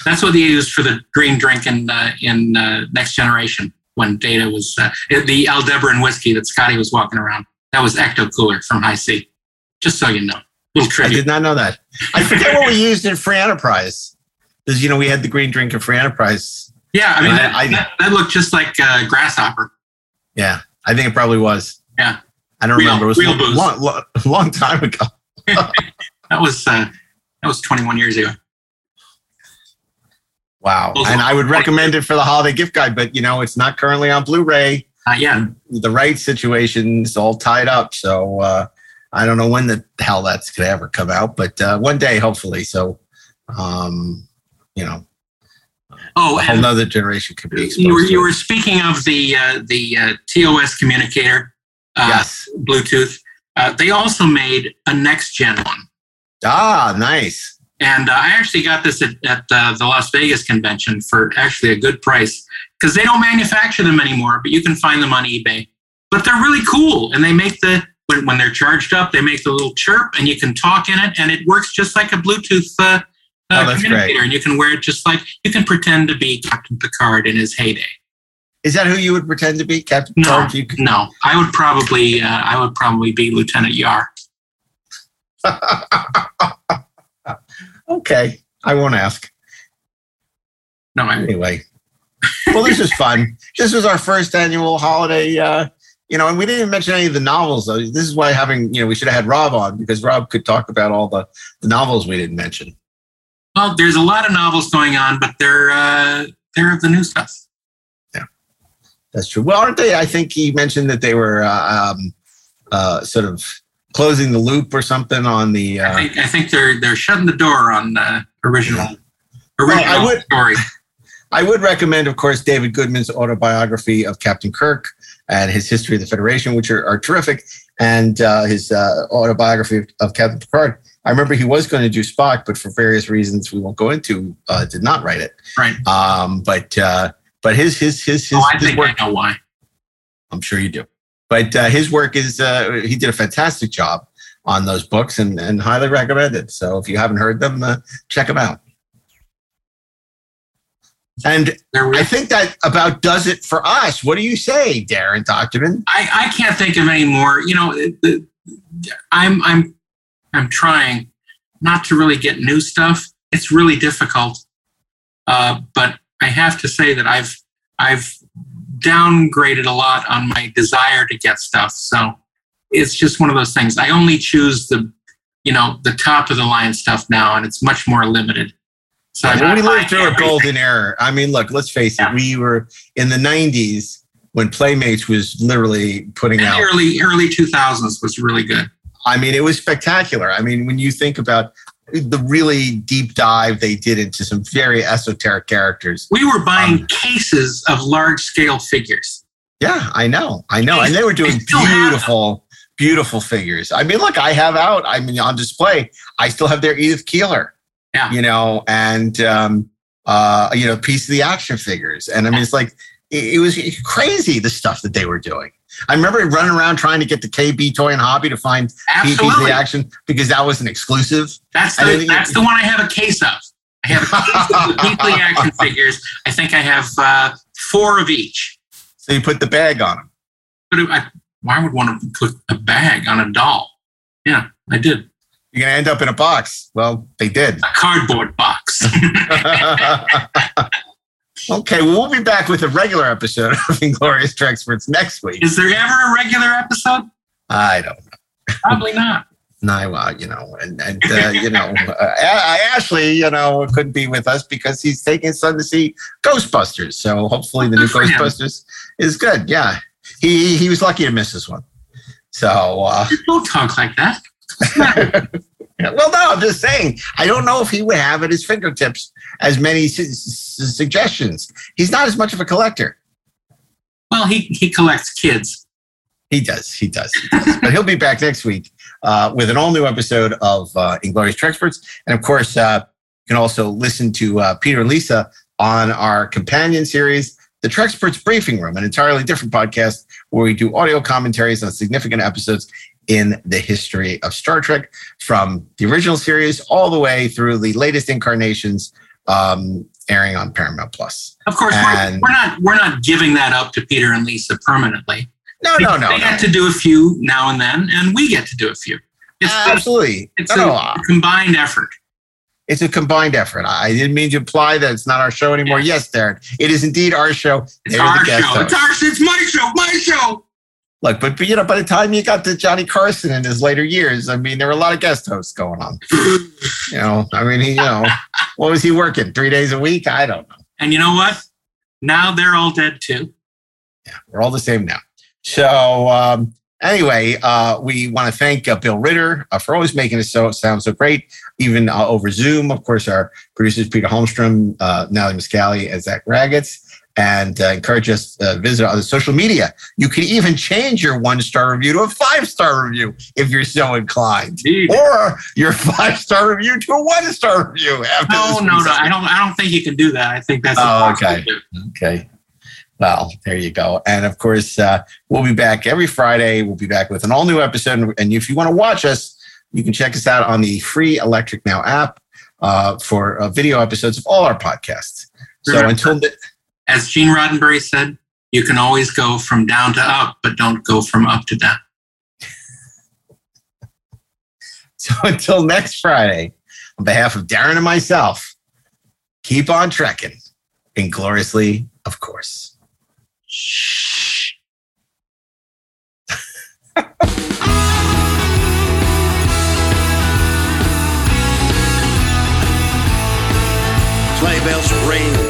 A: That's what they used for the green drink in uh, in uh, Next Generation when Data was uh, the Aldebaran whiskey that Scotty was walking around. That was Ecto Cooler from Hi-C. Just so you know, little
C: I did not know that. I forget what we used in Free Enterprise. Because, you know, we had the green drink in Free Enterprise.
A: Yeah, I mean that,
C: I-
A: that, that looked just like uh, grasshopper.
C: Yeah, I think it probably was.
A: Yeah,
C: I don't
A: Real-
C: remember. It was
A: real
C: a long, long, long time ago.
A: that was uh, that was 21 years ago.
C: Wow. And I would recommend it for the holiday gift guide, but, you know, it's not currently on Blu ray.
A: Uh, yeah,
C: The right situation's all tied up. So uh, I don't know when the hell that's going to ever come out, but uh, one day, hopefully. So, um, you know,
A: Oh,
C: a whole
A: and
C: nother generation could be
A: you were you were speaking of the uh, the uh, TOS communicator, uh,
C: Yes.
A: Bluetooth. Uh, they also made a next gen one.
C: Ah, nice.
A: And uh, I actually got this at, at uh, the Las Vegas convention for actually a good price because they don't manufacture them anymore, but you can find them on eBay. But they're really cool, and they make the when, when they're charged up, they make the little chirp, and you can talk in it, and it works just like a Bluetooth uh,
C: Oh,
A: uh,
C: that's
A: communicator,
C: great.
A: and you can wear it just like you can pretend to be Captain Picard in his heyday.
C: Is that who you would pretend to be, Captain
A: No,
C: Picard?
A: No, I would probably uh, I would probably be Lieutenant Yar.
C: okay. I won't ask.
A: No, I,
C: Anyway. Well, this is fun. This was our first annual holiday, uh, you know, and we didn't even mention any of the novels, though. This is why having, you know, we should have had Rob on because Rob could talk about all the, the novels we didn't mention.
A: well, there's a lot of novels going on, but they're uh, they're the new stuff.
C: Yeah, that's true. Well, aren't they? I think he mentioned that they were uh, um, uh, sort of closing the loop or something on the.
A: I
C: Uh,
A: think I think they're they're shutting the door on the original
C: Well, I
A: original
C: would-
A: story.
C: I would recommend, of course, David Goodman's autobiography of Captain Kirk and his history of the Federation, which are, are terrific, and uh, his uh, autobiography of, of Captain Picard. I remember he was going to do Spock, but for various reasons we won't go into, uh, did not write it.
A: Right.
C: Um, but uh, but his his his his,
A: Oh, I
C: his
A: think
C: work,
A: I know why.
C: I'm sure you do. But uh, his work is uh, he did a fantastic job on those books and and highly recommended. So if you haven't heard them, uh, check them out. And I think that about does it for us. What do you say, Darren Dochterman?
A: I, I can't think of any more. You know, the, I'm I'm I'm trying not to really get new stuff. It's really difficult, uh, but I have to say that I've I've downgraded a lot on my desire to get stuff. So it's just one of those things. I only choose the you know the top of the line stuff now, and it's much more limited. So
C: Well, we lived through a golden era. I mean, look, let's face it.
A: Yeah.
C: We were in the '90s when Playmates was literally putting
A: And
C: out.
A: early early 2000s was really good.
C: I mean, it was spectacular. I mean, when you think about the really deep dive they did into some very esoteric characters.
A: We were buying
C: Um,
A: cases of large scale figures.
C: Yeah, I know, I know, and they were doing
A: They still have
C: beautiful, beautiful figures. I mean, look, I have out. I mean, on display, I still have their Edith Keeler.
A: Yeah.
C: you know, and um, uh, you know, piece of the action figures, and I mean, it's like it, it was crazy the stuff that they were doing. I remember running around trying to get the KB Toy and Hobby to find
A: Absolutely.
C: the action because that was an exclusive.
A: That's the, that's the one I have a case of. I have a case of the action figures. I think I have uh, four of each.
C: So you put the bag on them.
A: But I, why would one to put a bag on a doll? Yeah, I did.
C: You're gonna end up in a box. Well, they did.
A: A cardboard box.
C: okay, well, we'll be back with a regular episode of Inglorious Treksperts next week.
A: Is there ever a regular episode?
C: I don't know.
A: Probably not.
C: know, well, you know, and and uh, you know, uh, Ashley, you know, couldn't be with us because he's taking his son to see Ghostbusters. So hopefully, the new
A: for him.
C: Ghostbusters is good. Yeah, he he was lucky to miss this one. So, uh,
A: Don't talk like that.
C: well, no, I'm just saying. I don't know if he would have at his fingertips as many su- su- suggestions. He's not as much of a collector.
A: Well, he, he collects kids.
C: He does. He does. He does. but he'll be back next week uh, with an all new episode of uh, Inglorious Treksperts. And of course, uh, you can also listen to uh, Peter and Lisa on our companion series, The Treksperts Briefing Room, an entirely different podcast where we do audio commentaries on significant episodes in the history of Star Trek from the original series all the way through the latest incarnations. Um, airing on Paramount Plus.
A: Of course, we're, we're not we're not giving that up to Peter and Lisa permanently.
C: No, no, no,
A: They
C: no.
A: get to do a few now and then, and we get to do a few. It's
C: Absolutely.
A: it's
C: No,
A: a,
C: no,
A: a combined effort.
C: It's a combined effort. I didn't mean to imply that it's not our show anymore. Yes, Darren, it is indeed our show.
A: It's our show. It's
C: hosts.
A: our it's my show. My show.
C: Look, but, but you know, by the time you got to Johnny Carson in his later years, I mean, there were a lot of guest hosts going on. you know, I mean, he, you know, what was he working? Three days a week? I don't know.
A: And you know what? Now they're all dead too.
C: Yeah, we're all the same now. So um, anyway, uh, we want to thank uh, Bill Ritter uh, for always making it so sound so great, even uh, over Zoom. Of course, our producers Peter Holmstrom, uh, Natalie Muscali, and Zach Raggets. And uh, encourage us to uh, visit other social media. You can even change your one star review to a five star review if you're so inclined, or your five star review to a one star review. After
A: No, no, no. I don't. I don't think you can do that. I think that's.
C: Oh, okay. Okay. Well, there you go. And of course, uh, we'll be back every Friday. We'll be back with an all new episode. And if you want to watch us, you can check us out on the free Electric Now app uh, for uh, video episodes of all our podcasts. So until the,
A: As Gene Roddenberry said, you can always go from down to up, but don't go from up to down.
C: so until next Friday, on behalf of Darren and myself, keep on trekking, ingloriously, of course. Shh.
D: Sleigh bells ring.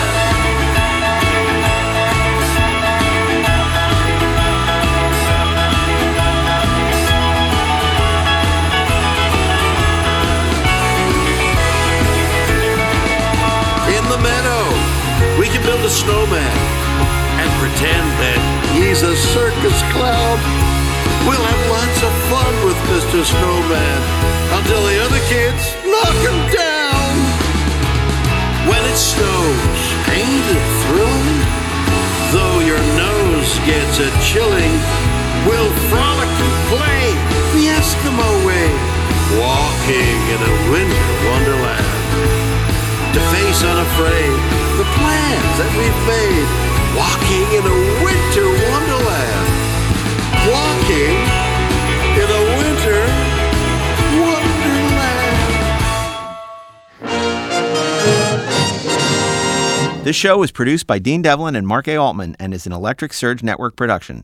D: Build a snowman and pretend that he's a circus clown. We'll have lots of fun with Mr. Snowman until the other kids knock him down. When it snows, ain't it thrilling? Though your nose gets a chilling, we'll frolic and play the Eskimo way, walking in a winter wonderland to face unafraid the plans that we've made. Walking in a winter wonderland. Walking in a winter wonderland.
H: This show is produced by Dean Devlin and Mark A. Altman and is an Electric Surge Network production.